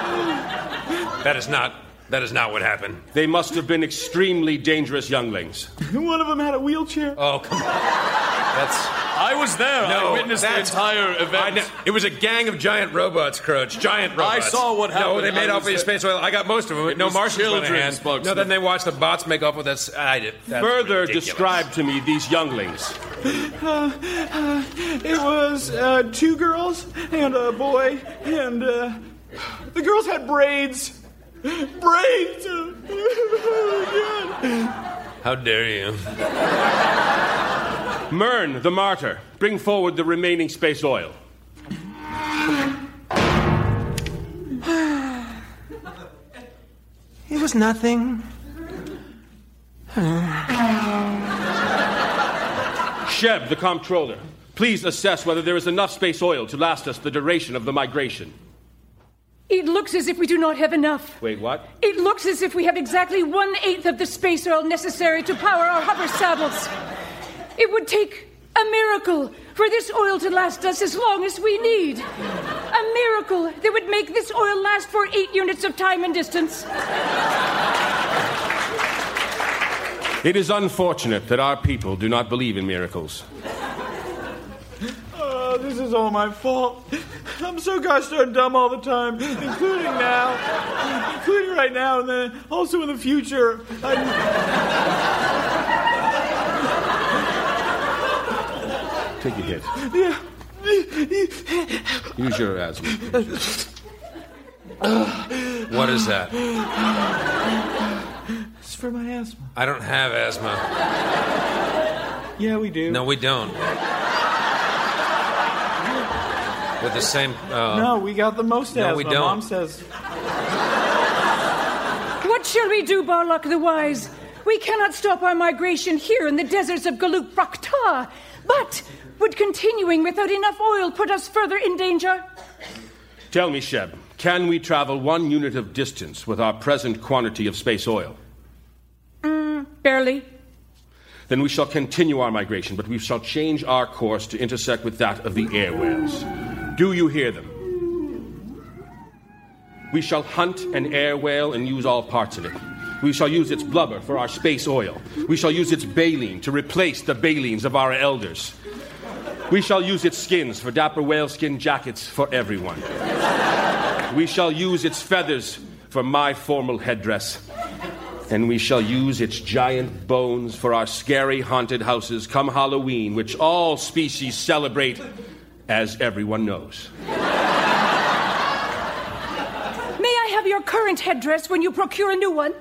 Speaker 12: That is not. That is not what happened.
Speaker 24: They must have been extremely dangerous younglings.
Speaker 25: One of them had a wheelchair.
Speaker 12: Oh, come on. That's.
Speaker 9: I was there.
Speaker 12: No,
Speaker 9: I witnessed the
Speaker 12: that's-
Speaker 9: entire event.
Speaker 12: I kn- it was a gang of giant robots, Croach. Giant robots.
Speaker 9: I saw what
Speaker 12: No,
Speaker 9: happened.
Speaker 12: they made
Speaker 9: I
Speaker 12: off with your
Speaker 9: was-
Speaker 12: space oil. I got most of them.
Speaker 9: It
Speaker 12: no
Speaker 9: was
Speaker 12: Martians by
Speaker 9: children's
Speaker 12: hand.
Speaker 9: bugs.
Speaker 12: No, then they watched the bots make off with us. I did. That's
Speaker 24: Further
Speaker 12: ridiculous.
Speaker 24: describe to me these younglings.
Speaker 25: Uh, uh, it was uh, two girls and a boy, and uh, the girls had braids. Braids! Oh, God.
Speaker 12: How dare you?
Speaker 24: Mern, the martyr, bring forward the remaining space oil.
Speaker 21: It was nothing.
Speaker 24: Sheb, the comptroller, please assess whether there is enough space oil to last us the duration of the migration.
Speaker 23: It looks as if we do not have enough.
Speaker 24: Wait, what?
Speaker 23: It looks as if we have exactly one eighth of the space oil necessary to power our hover saddles. It would take a miracle for this oil to last us as long as we need. A miracle that would make this oil last for eight units of time and distance.
Speaker 24: It is unfortunate that our people do not believe in miracles.
Speaker 25: Oh, this is all my fault. I'm so gosh darn dumb all the time, including now, including right now, and then also in the future. I,
Speaker 24: Take a hit.
Speaker 25: yeah.
Speaker 24: Use your asthma.
Speaker 12: What is that?
Speaker 25: It's for my asthma.
Speaker 12: I don't have asthma.
Speaker 25: Yeah, we do.
Speaker 12: No, we don't. With the same. Uh,
Speaker 25: No, we got the most
Speaker 12: No,
Speaker 25: asthma.
Speaker 12: we don't.
Speaker 25: Mom says.
Speaker 23: What shall we do, Barlock the Wise? We cannot stop our migration here in the deserts of Galuk Prakta. But would continuing without enough oil put us further in danger?
Speaker 24: Tell me, Sheb, can we travel one unit of distance with our present quantity of space oil?
Speaker 23: Mm, barely.
Speaker 24: Then we shall continue our migration, but we shall change our course to intersect with that of the air whales. Do you hear them? We shall hunt an air whale and use all parts of it. We shall use its blubber for our space oil. We shall use its baleen to replace the baleens of our elders. We shall use its skins for dapper whaleskin jackets for everyone. We shall use its feathers for my formal headdress. And we shall use its giant bones for our scary haunted houses come Halloween, which all species celebrate, as everyone knows.
Speaker 23: May I have your current headdress when you procure a new one?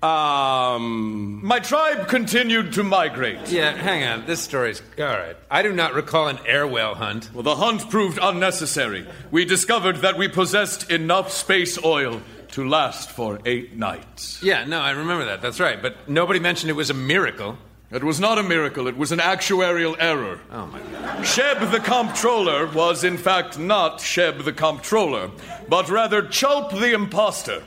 Speaker 9: Um. My tribe continued to migrate.
Speaker 12: Yeah, hang on. This story's. Alright. I do not recall an airwell hunt.
Speaker 9: Well, the hunt proved unnecessary. We discovered that we possessed enough space oil to last for eight nights.
Speaker 12: Yeah, no, I remember that. That's right. But nobody mentioned it was a miracle.
Speaker 9: It was not a miracle, it was an actuarial error.
Speaker 12: Oh, my God.
Speaker 9: Sheb the comptroller was, in fact, not Sheb the comptroller, but rather Chulp the impostor.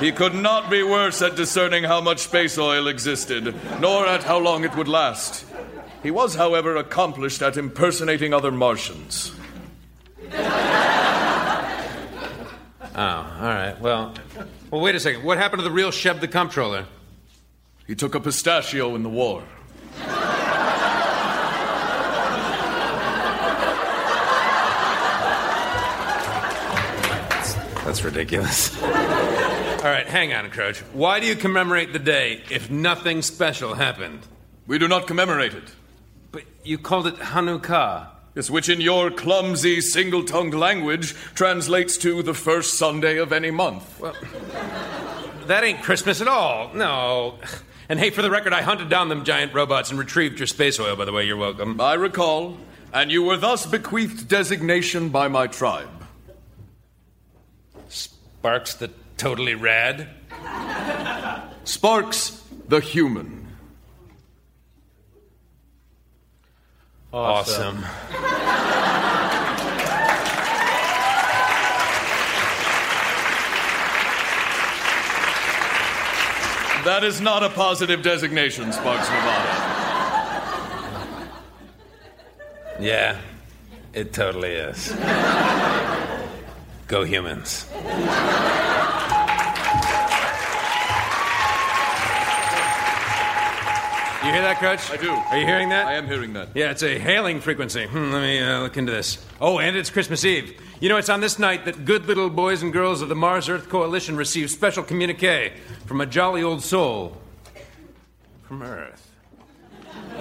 Speaker 9: He could not be worse at discerning how much space oil existed, nor at how long it would last. He was, however, accomplished at impersonating other Martians.
Speaker 12: Oh, all right. Well, well, wait a second. What happened to the real Sheb the comptroller?
Speaker 9: He took a pistachio in the war.
Speaker 12: That's ridiculous. All right, hang on, Croach. Why do you commemorate the day if nothing special happened?
Speaker 9: We do not commemorate it.
Speaker 12: But you called it Hanukkah.
Speaker 9: Yes, which in your clumsy, single tongued language translates to the first Sunday of any month.
Speaker 12: Well, that ain't Christmas at all. No. And hey, for the record, I hunted down them giant robots and retrieved your space oil, by the way. You're welcome.
Speaker 9: I recall, and you were thus bequeathed designation by my tribe.
Speaker 12: Sparks the totally rad?
Speaker 9: Sparks the human.
Speaker 12: Awesome.
Speaker 9: That is not a positive designation, Sparks Nevada.
Speaker 12: Yeah, it totally is. Go humans. You hear that, Croach?
Speaker 9: I do.
Speaker 12: Are you hearing that?
Speaker 9: I am hearing that.
Speaker 12: Yeah, it's a hailing frequency. Hmm, let me uh, look into this. Oh, and it's Christmas Eve. You know, it's on this night that good little boys and girls of the Mars Earth Coalition receive special communique from a jolly old soul from Earth.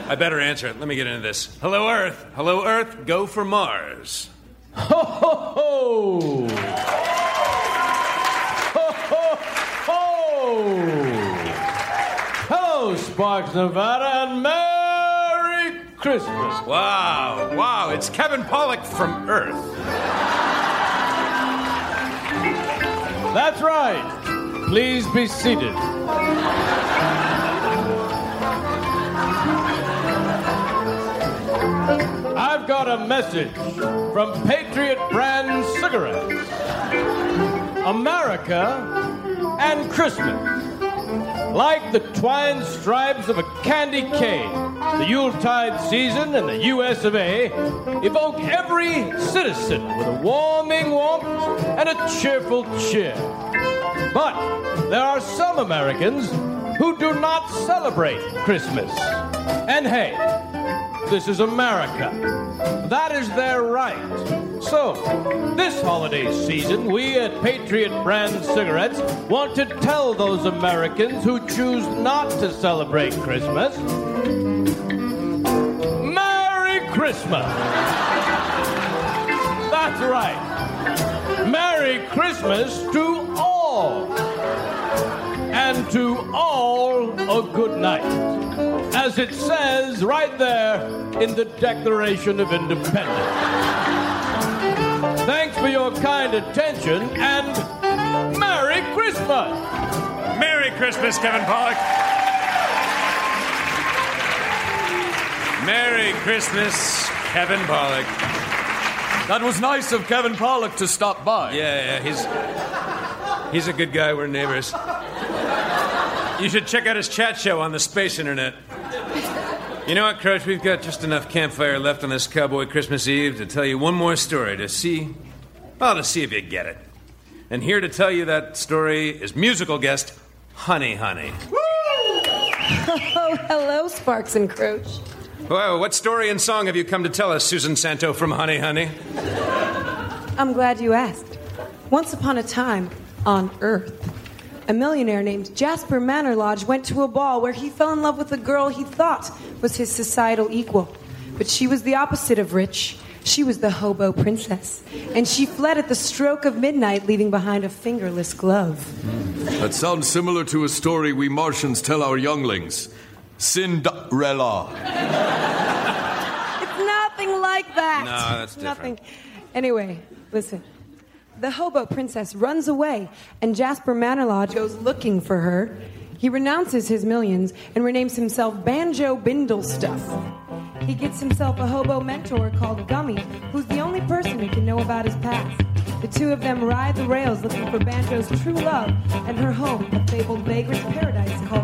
Speaker 12: I better answer it. Let me get into this. Hello, Earth. Hello, Earth. Go for Mars.
Speaker 22: Ho, ho, ho! Ho, ho, ho! Hello, Sparks, Nevada, and Merry Christmas.
Speaker 12: Wow, wow, it's Kevin Pollak from Earth.
Speaker 22: That's right. Please be seated. I've got a message from Patriot Brand Cigarettes. America and Christmas. Like the twined stripes of a candy cane, the Yuletide season and the US of A evoke every citizen with a warming warmth and a cheerful cheer. But there are some Americans who do not celebrate Christmas. And hey, this is America. That is their right. So, this holiday season, we at Patriot Brand Cigarettes want to tell those Americans who choose not to celebrate Christmas Christmas! That's right. Merry Christmas to all! And to all a good night. As it says right there in the Declaration of Independence. Thanks for your kind attention and Merry Christmas!
Speaker 12: Merry Christmas, Kevin Pollak. Merry Christmas, Kevin Pollak.
Speaker 9: That was nice of Kevin Pollak to stop by.
Speaker 12: Yeah, yeah, he's he's a good guy. We're neighbors. You should check out his chat show on the space internet. You know what, Croach? We've got just enough campfire left on this Cowboy Christmas Eve to tell you one more story to see, well, to see if you get it. And here to tell you that story is musical guest honeyhoney.
Speaker 26: Oh, hello, Sparks and Croach.
Speaker 12: Well, what story and song have you come to tell us, Suzanne Santo from honeyhoney?
Speaker 26: I'm glad you asked. Once upon a time, on Earth, a millionaire named Jasper Manor Lodge went to a ball where he fell in love with a girl he thought was his societal equal. But she was the opposite of rich. She was the hobo princess, and she fled at the stroke of midnight, leaving behind a fingerless glove.
Speaker 9: That sounds similar to a story we Martians tell our younglings Cinderella.
Speaker 26: It's nothing like that.
Speaker 9: No, that's
Speaker 26: Nothing. Anyway, listen. The hobo princess runs away, and Jasper Mannerlodge goes looking for her. He renounces his millions and renames himself Banjo Bindlestuff. He gets himself a hobo mentor called Gummy, who's the only person who can know about his past. The two of them ride the rails looking for Banjo's true love and her home, a fabled vagrant's paradise called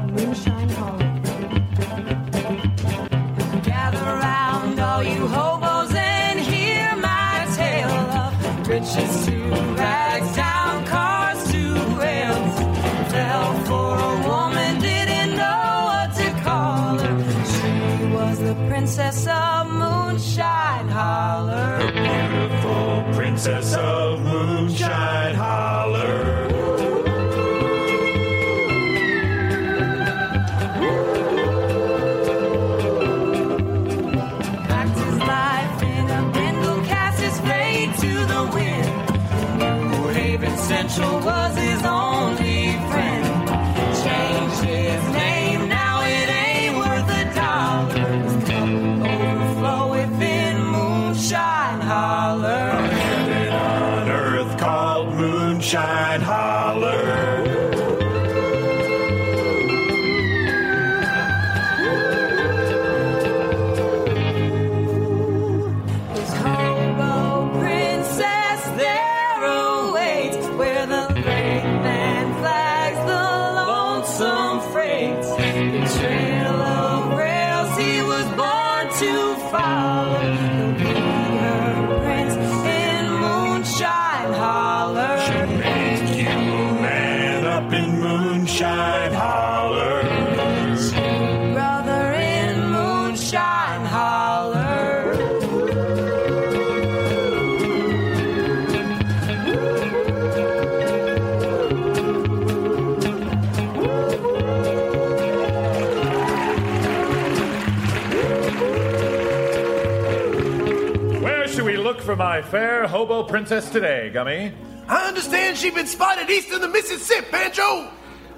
Speaker 26: my hobo princess
Speaker 27: today, Gummy?
Speaker 7: I understand she's been spotted east of the Mississippi, Banjo.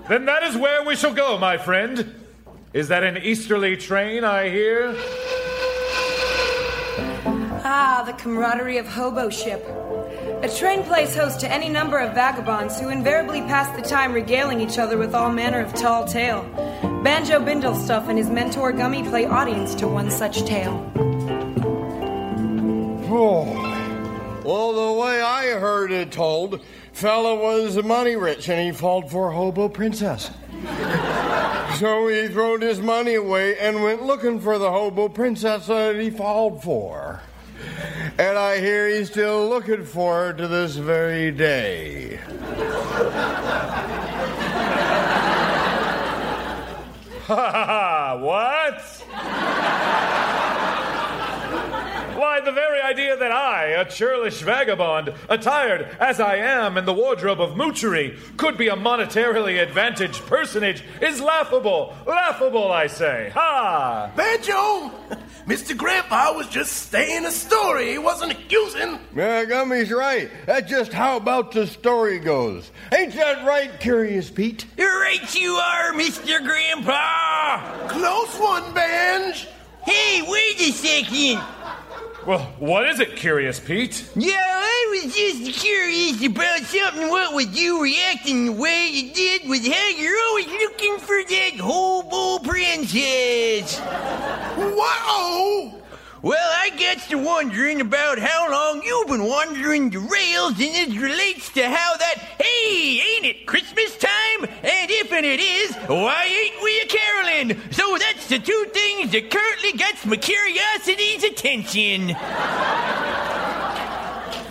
Speaker 27: Then that is where we shall go, my friend. Is that an easterly train I hear?
Speaker 26: Ah, the camaraderie of hobo ship. A train plays host to any number of vagabonds who invariably pass the time regaling each other with all manner of tall tale. Banjo Bindlestuff and his mentor Gummy play audience to one such tale.
Speaker 28: Oh. Well, the way I heard it told, fella was money rich and he falled for a hobo princess. so he throwed his money away and went looking for the hobo princess that he falled for. And I hear he's still looking for her to this very day.
Speaker 27: Ha ha ha! What? Why, the very idea that I, a churlish vagabond, attired as I am in the wardrobe of moochery, could be a monetarily advantaged personage is laughable. Laughable, I say. Ha!
Speaker 7: Banjo, Mr. Grandpa was just saying a story. He wasn't accusing.
Speaker 28: Yeah, Gummy's right. That's just how about the story goes. Ain't that right, Curious Pete?
Speaker 29: You're right you are, Mr. Grandpa!
Speaker 7: Close one, Benj!
Speaker 29: Hey, wait a second!
Speaker 27: Well, what is it, Curious Pete?
Speaker 29: Yeah, I was just curious about something. What was you reacting the way you did with how you're always looking for that hobo princess?
Speaker 7: Whoa!
Speaker 29: Well, I gets to wondering about how long you've been wandering the rails, and it relates to how that, hey, ain't it Christmas time? And if and it is, why ain't we a caroling? So that's the two things that currently gets my curiosity's attention.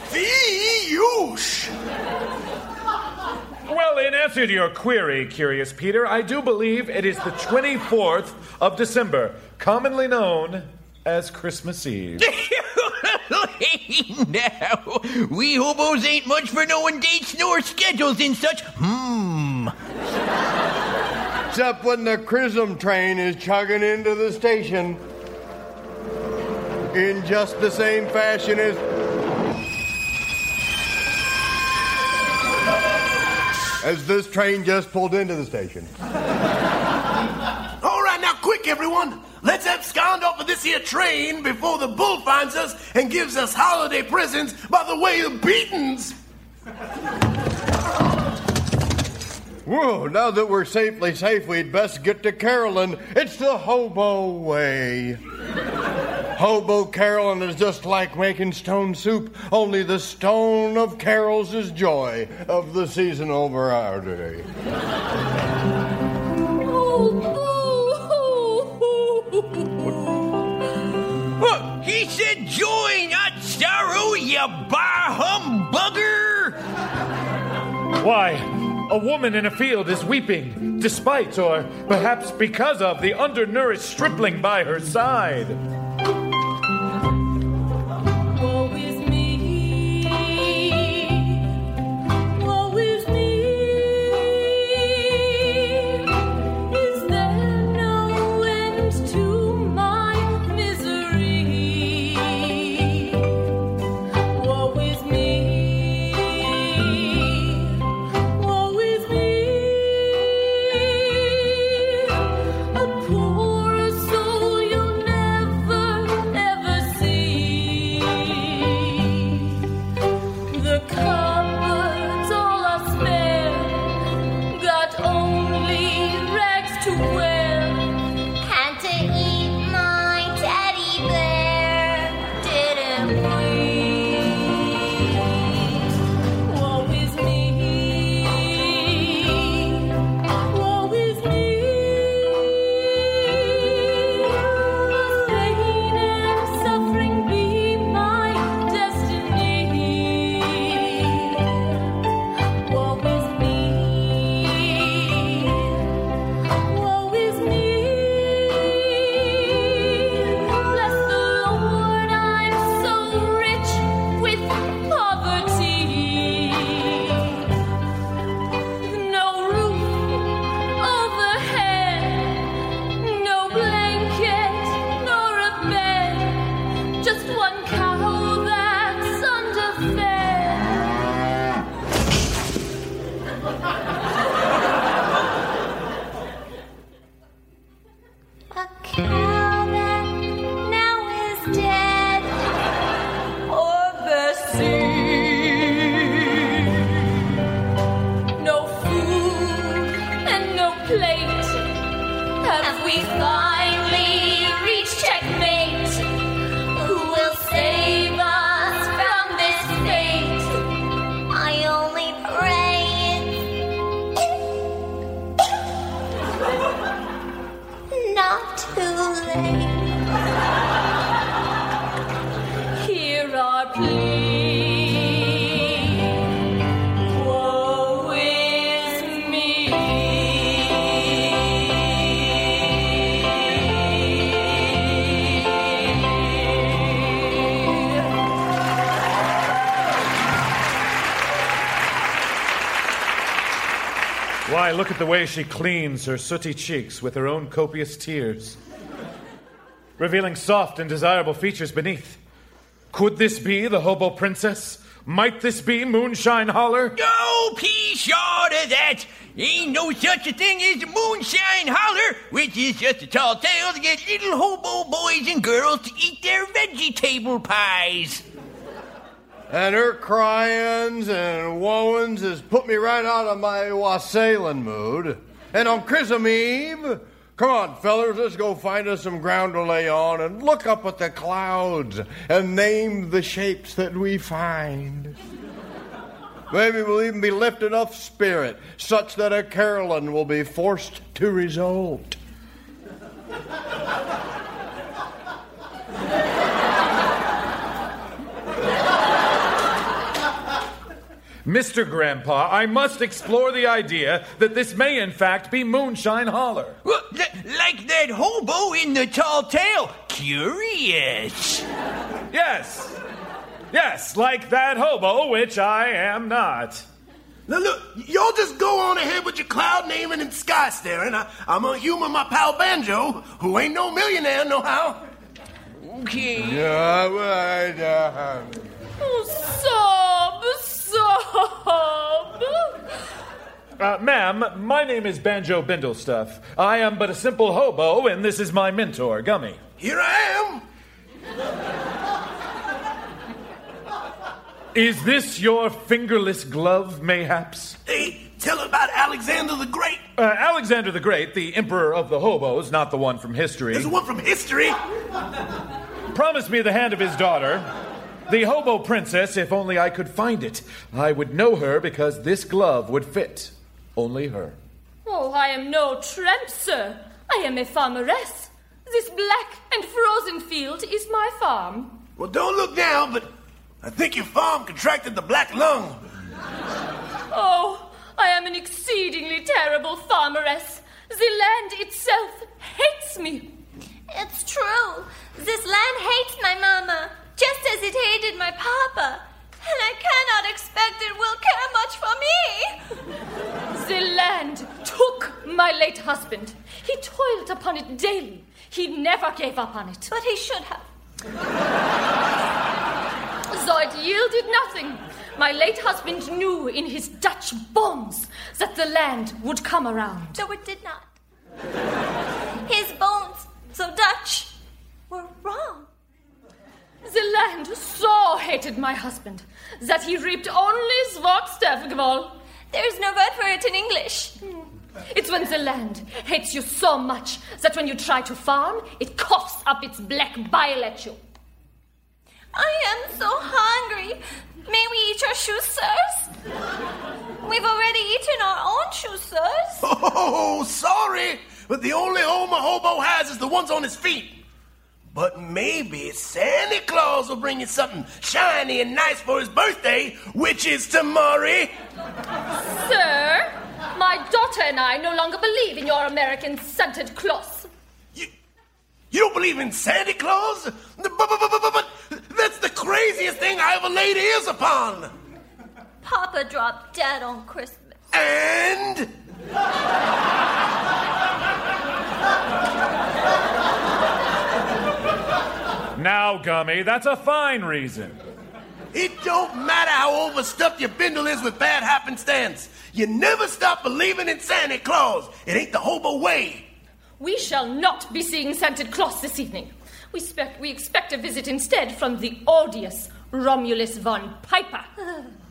Speaker 7: Fee-oosh!
Speaker 27: Well, in answer to your query, Curious Peter, I do believe it is the 24th of December, commonly known as Christmas Eve.
Speaker 29: now, we hobos ain't much for knowing dates nor schedules and such. Hmm.
Speaker 28: Except when the Chrism train is chugging into the station. in just the same fashion as. As this train just pulled into the station.
Speaker 6: All right, now quick, everyone. Let's abscond off of this here train before the bull finds us and gives us holiday presents by the way of beatings.
Speaker 28: Whoa, now that we're safely safe, we'd best get to Carolyn. It's the hobo way. Hobo Carolyn is just like making stone soup, only the stone of carols is joy of the seasonal variety.
Speaker 29: He said joy, not sorrow, you bar humbugger!
Speaker 30: Why, a woman in a field is weeping, despite or perhaps because of the undernourished stripling by her side. Why, look at the way she cleans her sooty cheeks with her own copious tears, revealing soft and desirable features beneath. Could this be the hobo princess? Might this be Moonshine Holler?
Speaker 29: No, pea short of that. Ain't no such a thing as moonshine holler, which is just a tall tale to get little hobo boys and girls to eat their vegetable pies.
Speaker 28: And her cryings and woeings has put me right out of my wassailing mood. And on Christmas Eve, come on, fellers, let's go find us some ground to lay on and look up at the clouds and name the shapes that we find. Maybe we'll even be lifted off spirit, such that a Carolyn will be forced to result.
Speaker 30: Mr. Grandpa, I must explore the idea that this may in fact be Moonshine Holler.
Speaker 29: Well, like that hobo in the tall tale. Curious.
Speaker 30: Yes. Yes, like that hobo, which I am not.
Speaker 6: Now look, y'all just go on ahead with your cloud naming and sky staring. I, I'm gonna humor my pal Banjo, who ain't no millionaire, no how.
Speaker 29: Okay.
Speaker 28: Yeah, right, uh,
Speaker 30: Oh, sob, sob.
Speaker 27: Uh, ma'am, my name is Banjo Bindlestuff. I am but a simple hobo, and this is my mentor, Gummy.
Speaker 6: Here I am.
Speaker 27: Is this your fingerless glove, mayhaps?
Speaker 6: Hey, tell about Alexander the Great.
Speaker 27: Uh, Alexander the Great, the emperor of the hobos, not the one from history.
Speaker 6: There's one from history.
Speaker 27: Promise me the hand of his daughter, the hobo princess, if only I could find it. I would know her because this glove would fit only her.
Speaker 30: Oh, I am no tramp, sir. I am a farmeress. This black and frozen field is my farm.
Speaker 6: Well, don't look now, but I think your farm contracted the black lung.
Speaker 30: Oh, I am an exceedingly terrible farmeress. The land itself hates me.
Speaker 13: It's true. This land hates my mama, just as it hated my papa. And I cannot expect it will care much for me.
Speaker 30: The land took my late husband. He toiled upon it daily. He never gave up on it.
Speaker 13: But he should have.
Speaker 30: So it yielded nothing. My late husband knew in his Dutch bones that the land would come around.
Speaker 13: No, it did not. His bones, so Dutch, were wrong.
Speaker 30: The land so hated my husband that he reaped only Svogstefgval.
Speaker 13: There's no word for it in English.
Speaker 30: It's when the land hates you so much that when you try to farm, it coughs up its black bile at you.
Speaker 13: I am so hungry. May we eat your shoes, sirs? We've already eaten our own shoes, sirs.
Speaker 6: Oh, sorry, but the only home a hobo has is the ones on his feet. But maybe Santa Claus will bring you something shiny and nice for his birthday, which is tomorrow.
Speaker 30: Sir, my daughter and I no longer believe in your American scented cloth.
Speaker 6: You don't believe in Santa Claus? But, but, but, but, but that's the craziest thing I ever laid ears upon.
Speaker 13: Papa dropped dead on Christmas.
Speaker 6: And
Speaker 27: Now, Gummy, that's a fine reason.
Speaker 6: it don't matter how overstuffed your bindle is with bad happenstance. You never stop believing in Santa Claus. It ain't the hobo way.
Speaker 30: We shall not be seeing Santa Claus this evening. We, spec- we expect a visit instead from the odious Romulus von Piper.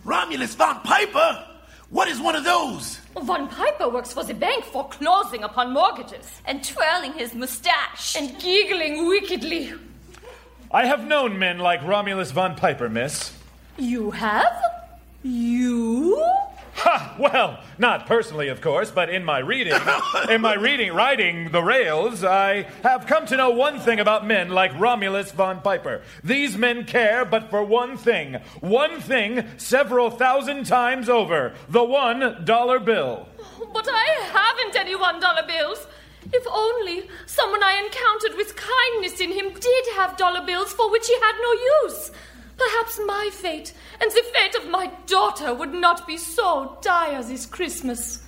Speaker 6: Romulus von Piper? What is one of those?
Speaker 30: Von Piper works for the bank foreclosing upon mortgages.
Speaker 13: And twirling his mustache.
Speaker 30: And giggling wickedly.
Speaker 27: I have known men like Romulus von Piper, miss.
Speaker 30: You have? You?
Speaker 27: Ha! Well, not personally, of course, but in my reading, in my reading, writing the rails, I have come to know one thing about men like Romulus von Piper. These men care but for one thing, one thing several thousand times over the one dollar bill.
Speaker 30: But I haven't any one dollar bills. If only someone I encountered with kindness in him did have dollar bills for which he had no use. Perhaps my fate and the fate of my daughter would not be so dire this Christmas.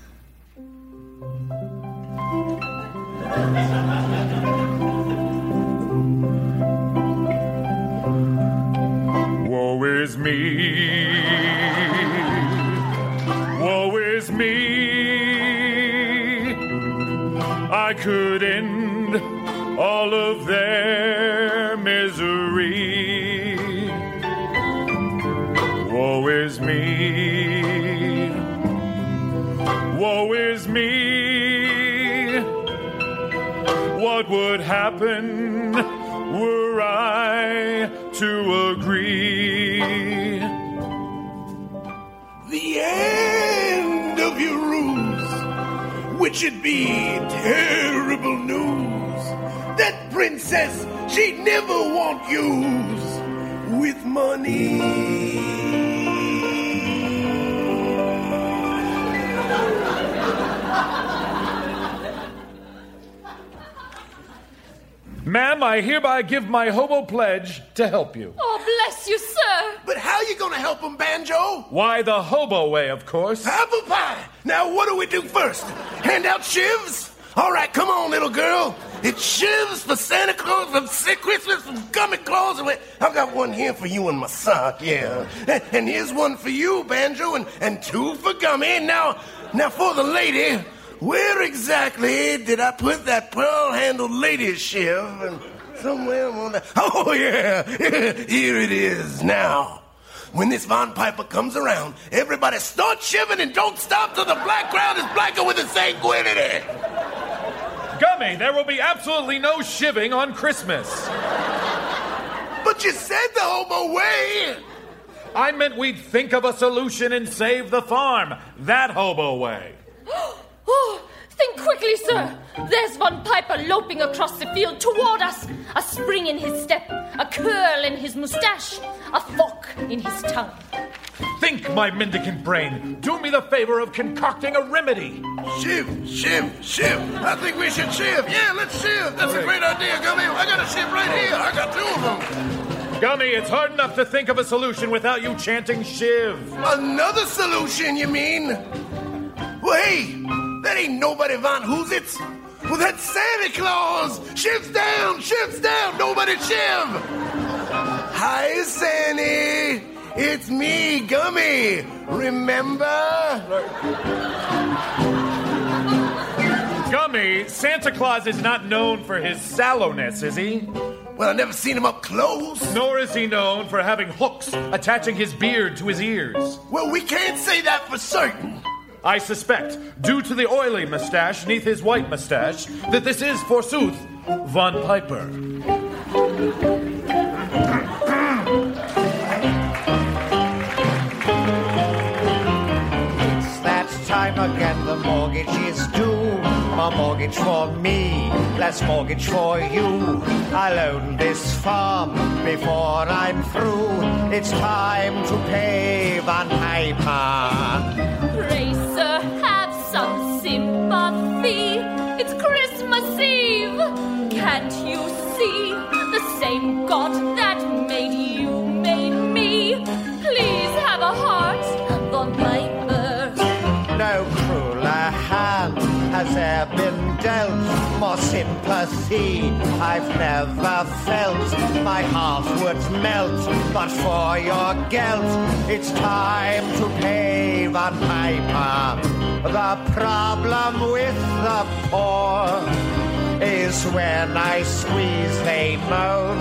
Speaker 27: Woe is me. Woe is me. I could end all of their misery. Woe is me. Woe is me. What would happen were I to agree?
Speaker 6: The end of your ruse, which would be terrible news. That princess, she'd never want yous with money.
Speaker 27: Ma'am, I hereby give my hobo pledge to help you.
Speaker 30: Oh, bless you, sir.
Speaker 6: But how are you gonna help him, Banjo?
Speaker 27: Why, the hobo way, of course.
Speaker 6: Apple pie! Now what do we do first? Hand out shivs? All right, come on, little girl. It's shivs for Santa Claus, for Sick Christmas, for Gummy Claus. and I've got one here for you in my sock, yeah. And, and here's one for you, Banjo, and, and two for Gummy. Now, now for the lady, where exactly did I put that pearl-handled lady shiv? And somewhere on the... Oh, yeah, here it is now. When this Von Piper comes around, everybody start shiving and don't stop till the black crowd is blacker with the sanguinity.
Speaker 27: Gummy, there will be absolutely no shiving on Christmas.
Speaker 6: But you said the hobo way.
Speaker 27: I meant we'd think of a solution and save the farm. That hobo way.
Speaker 30: Oh, think quickly, sir. There's Von Piper loping across the field toward us. A spring in his step, a curl in his mustache, a fork in his tongue.
Speaker 27: Think, my mendicant brain. Do me the favor of concocting a remedy.
Speaker 6: Shiv, shiv, shiv. I think we should shiv. Yeah, let's shiv. That's a great idea, Gummy. I got a shiv right here. I got two of them.
Speaker 27: Gummy, it's hard enough to think of a solution without you chanting Shiv.
Speaker 6: Another solution, you mean? Well, hey, that ain't nobody Von Hoosits. Well, that's Santa Claus. Shiv's down, shiv's down. Nobody shiv. Hi, Sandy. It's me, Gummy. Remember?
Speaker 27: Gummy, Santa Claus is not known for his sallowness, is he?
Speaker 6: Well, I've never seen him up close.
Speaker 27: Nor is he known for having hooks attaching his beard to his ears.
Speaker 6: Well, we can't say that for certain.
Speaker 27: I suspect, due to the oily mustache neath his white mustache, that this is, forsooth, Von Piper.
Speaker 31: It's that time again, the mortgage is due. A mortgage for me, less mortgage for you. I'll own this farm before I'm through. It's time to pay Von Piper.
Speaker 30: Pray, sir, have some It's Christmas Eve. Can't you see? The same God that made you made me. Please have a heart, Von Piper.
Speaker 31: No crueler hand has e'er been dealt. More sympathy I've never felt. My heart would melt, but for your guilt, it's time to pay Von Piper. The problem with the poor is when I squeeze they moan.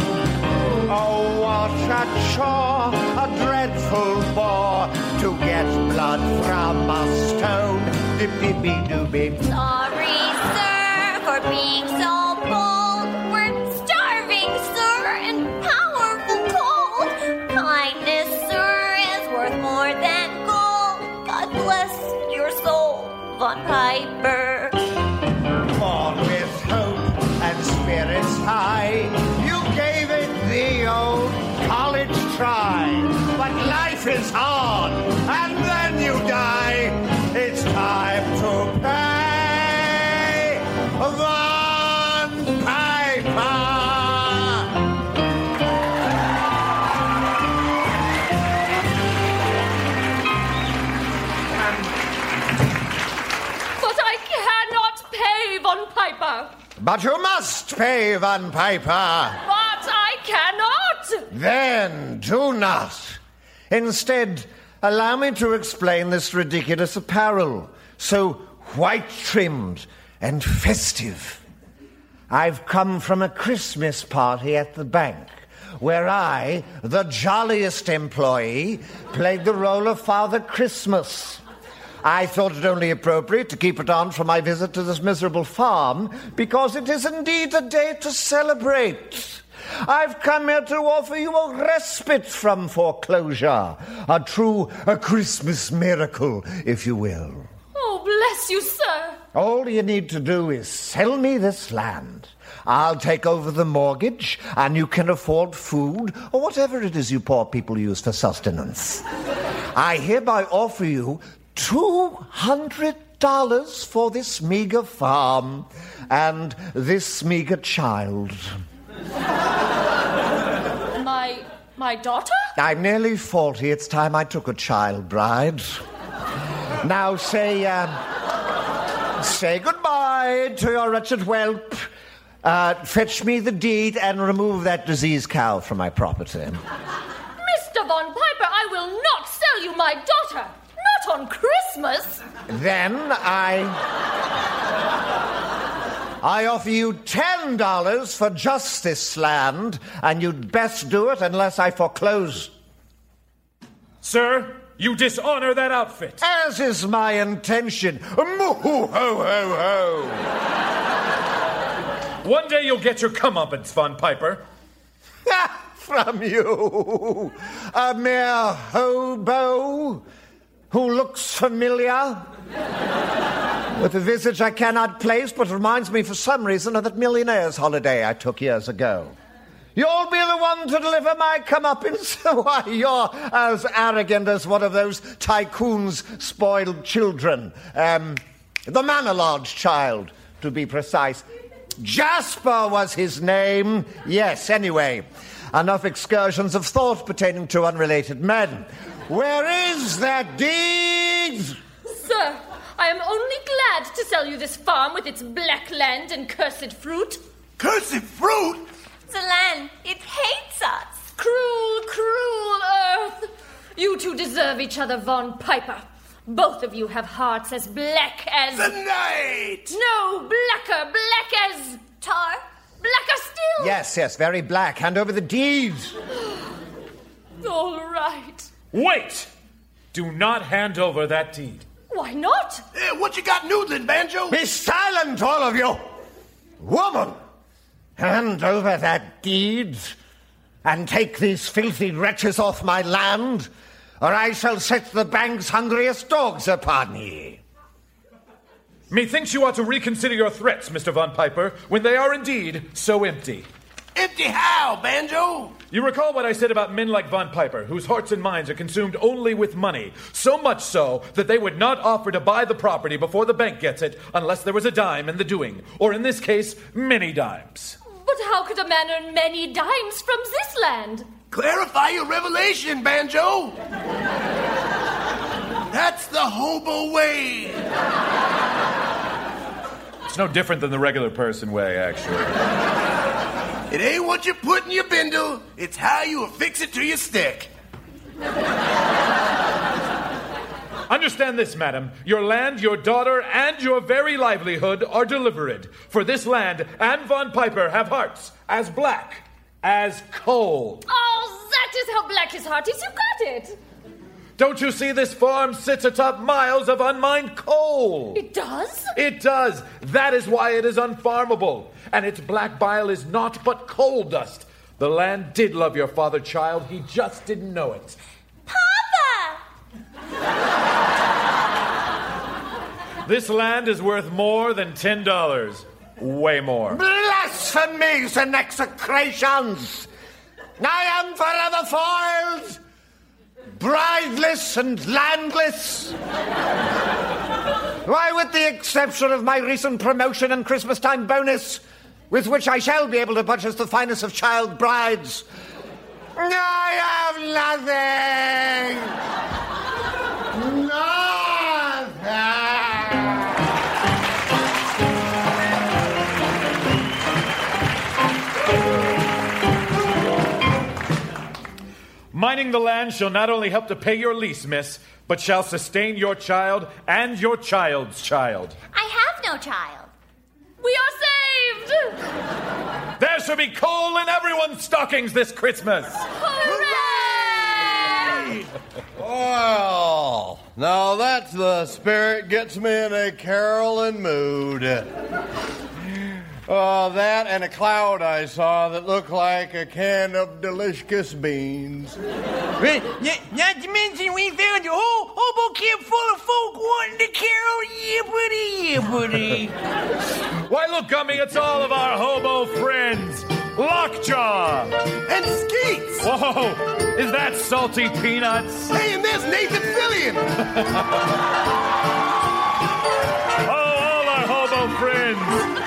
Speaker 31: Oh, what a chore, a dreadful bore to get blood from a stone. Dippy doobie.
Speaker 13: Sorry, sir, for being so bold. We're starving, sir, and powerful cold. Kindness, sir, is worth more than gold. God bless your soul, Von Piper.
Speaker 31: But you must pay Von Piper.
Speaker 30: But I cannot.
Speaker 31: Then do not. Instead, allow me to explain this ridiculous apparel, so white trimmed and festive. I've come from a Christmas party at the bank where I, the jolliest employee, played the role of Father Christmas. I thought it only appropriate to keep it on for my visit to this miserable farm because it is indeed a day to celebrate. I've come here to offer you a respite from foreclosure, a true a Christmas miracle, if you will.
Speaker 30: Oh, bless you, sir.
Speaker 31: All you need to do is sell me this land. I'll take over the mortgage, and you can afford food or whatever it is you poor people use for sustenance. I hereby offer you two hundred dollars for this meager farm and this meager child.
Speaker 30: My my daughter?
Speaker 31: I'm nearly forty. It's time I took a child bride. Now say, um, Say goodbye to your wretched whelp. Uh, fetch me the deed and remove that diseased cow from my property.
Speaker 30: Mr. Von Piper, I will not sell you my daughter. Not on Christmas.
Speaker 31: Then I. I offer you ten dollars for just this land, and you'd best do it unless I foreclose.
Speaker 27: Sir, you dishonor that outfit.
Speaker 31: As is my intention. Moo ho ho ho.
Speaker 27: One day you'll get your comeuppance, Von Piper.
Speaker 31: From you, a mere hobo who looks familiar. With a visage I cannot place, but reminds me for some reason of that millionaire's holiday I took years ago. You'll be the one to deliver my comeuppance. Why, you're as arrogant as one of those tycoon's spoiled children. Um, the Manor Lodge child, to be precise. Jasper was his name. Yes, anyway. Enough excursions of thought pertaining to unrelated men. Where is that deed?
Speaker 30: Sir, I am only glad to sell you this farm with its black land and cursed fruit.
Speaker 6: Cursed fruit?
Speaker 30: The land, it hates us. Cruel, cruel earth. You two deserve each other, Von Piper. Both of you have hearts as black as.
Speaker 6: The night!
Speaker 30: No, blacker, black as. Tar? Blacker still!
Speaker 31: Yes, yes, very black. Hand over the deeds.
Speaker 30: All right.
Speaker 27: Wait! Do not hand over that deed.
Speaker 30: Why not?
Speaker 6: Eh, what you got noodling, Banjo?
Speaker 31: Be silent, all of you! Woman! Hand over that deed and take these filthy wretches off my land, or I shall set the bank's hungriest dogs upon ye.
Speaker 27: Methinks you ought to reconsider your threats, Mr. Von Piper, when they are indeed so empty.
Speaker 6: Empty how, Banjo?
Speaker 27: You recall what I said about men like Von Piper, whose hearts and minds are consumed only with money, so much so that they would not offer to buy the property before the bank gets it unless there was a dime in the doing, or in this case, many dimes.
Speaker 30: But how could a man earn many dimes from this land?
Speaker 6: Clarify your revelation, Banjo. That's the hobo way.
Speaker 27: It's no different than the regular person way, actually.
Speaker 6: It ain't what you put in your bindle, it's how you affix it to your stick.
Speaker 27: Understand this, madam. Your land, your daughter, and your very livelihood are delivered. For this land and Von Piper have hearts as black as coal.
Speaker 30: Oh, that is how black his heart is. You got it.
Speaker 27: Don't you see this farm sits atop miles of unmined coal?
Speaker 30: It does?
Speaker 27: It does. That is why it is unfarmable. And its black bile is naught but coal dust. The land did love your father, child. He just didn't know it. Papa! this land is worth more than ten dollars. Way more.
Speaker 31: Blasphemies and execrations! I am forever foiled, brideless and landless. Why, with the exception of my recent promotion and Christmas time bonus, with which I shall be able to purchase the finest of child brides, I have nothing. Nothing.
Speaker 27: Mining the land shall not only help to pay your lease, miss, but shall sustain your child and your child's child.
Speaker 13: I have no child.
Speaker 30: We are saved!
Speaker 27: There shall be coal in everyone's stockings this Christmas. Hooray!
Speaker 28: Well, now that's the spirit gets me in a caroling mood. Uh, that and a cloud I saw that looked like a can of delicious beans.
Speaker 29: Right, Not, not to mention, we found a whole hobo camp full of folk wanting to carol. Yeah, buddy, yeah, buddy.
Speaker 27: Why, look, Gummy, it's all of our hobo friends. Lockjaw!
Speaker 6: And Skeets!
Speaker 27: Whoa! Is that salty peanuts?
Speaker 6: Hey, and there's Nathan Fillion!
Speaker 27: oh, all our hobo friends!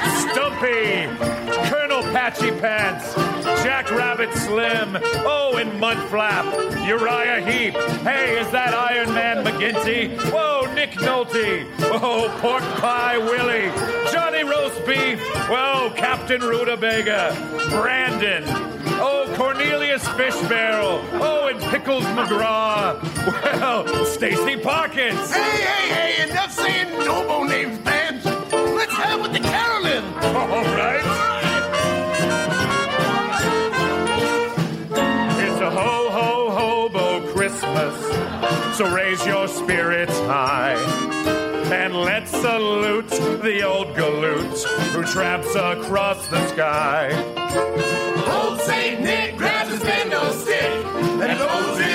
Speaker 27: Colonel Patchy Pants! Jack Rabbit Slim! Oh, and Mudflap! Uriah Heep! Hey, is that Iron Man McGinty? Whoa,
Speaker 18: Nick Nolte. Oh, Pork Pie Willie. Johnny Roast Beef. Whoa, Captain Rutabaga. Brandon. Oh, Cornelius Fish Barrel. Oh, and Pickles McGraw. Well, Stacy Pockets.
Speaker 6: Hey, hey, hey, enough saying noble names,
Speaker 18: right. It's a ho ho hobo Christmas, so raise your spirits high. And let's salute the old galoot who tramps across the sky.
Speaker 6: Old Saint Nick grabs his bendo stick and loads it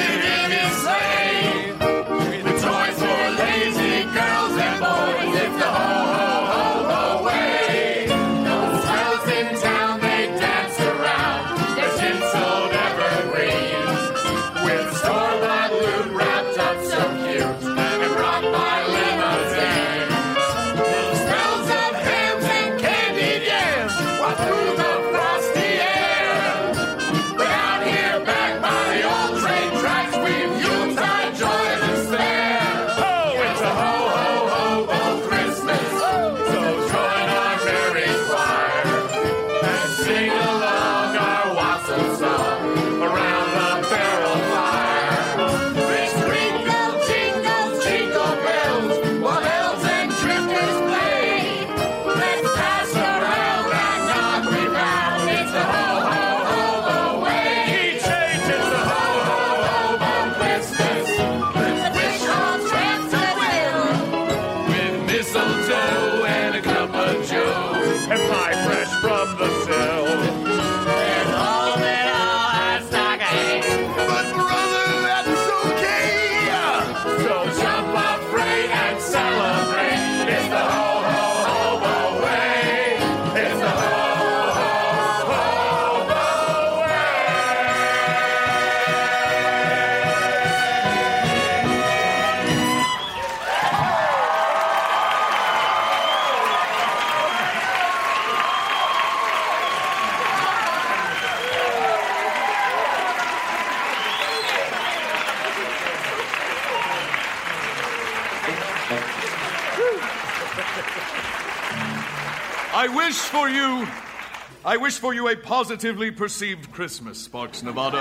Speaker 6: wish
Speaker 9: for you a positively perceived Christmas, Sparks, Nevada.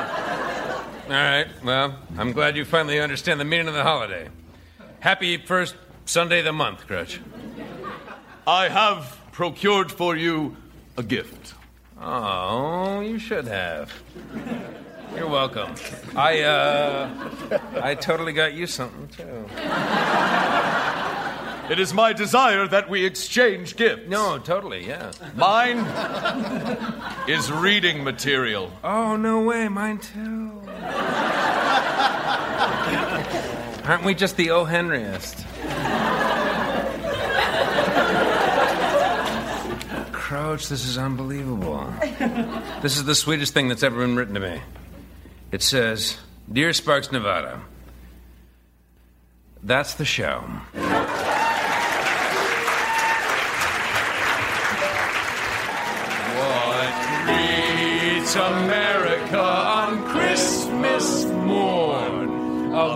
Speaker 12: All right, well, I'm glad you finally understand the meaning of the holiday. Happy first Sunday of the month, Croach.
Speaker 9: I have procured for you a gift.
Speaker 12: Oh, you should have. You're welcome. I, uh, I totally got you something, too.
Speaker 9: It is my desire that we exchange gifts.
Speaker 12: No, totally, yeah.
Speaker 9: Mine is reading material.
Speaker 12: Oh, no way, mine too. Aren't we just the O. Henryest? Croach, this is unbelievable. This is the sweetest thing that's ever been written to me. It says, Dear Sparks, Nevada, that's the show.
Speaker 18: America on Christmas morn? A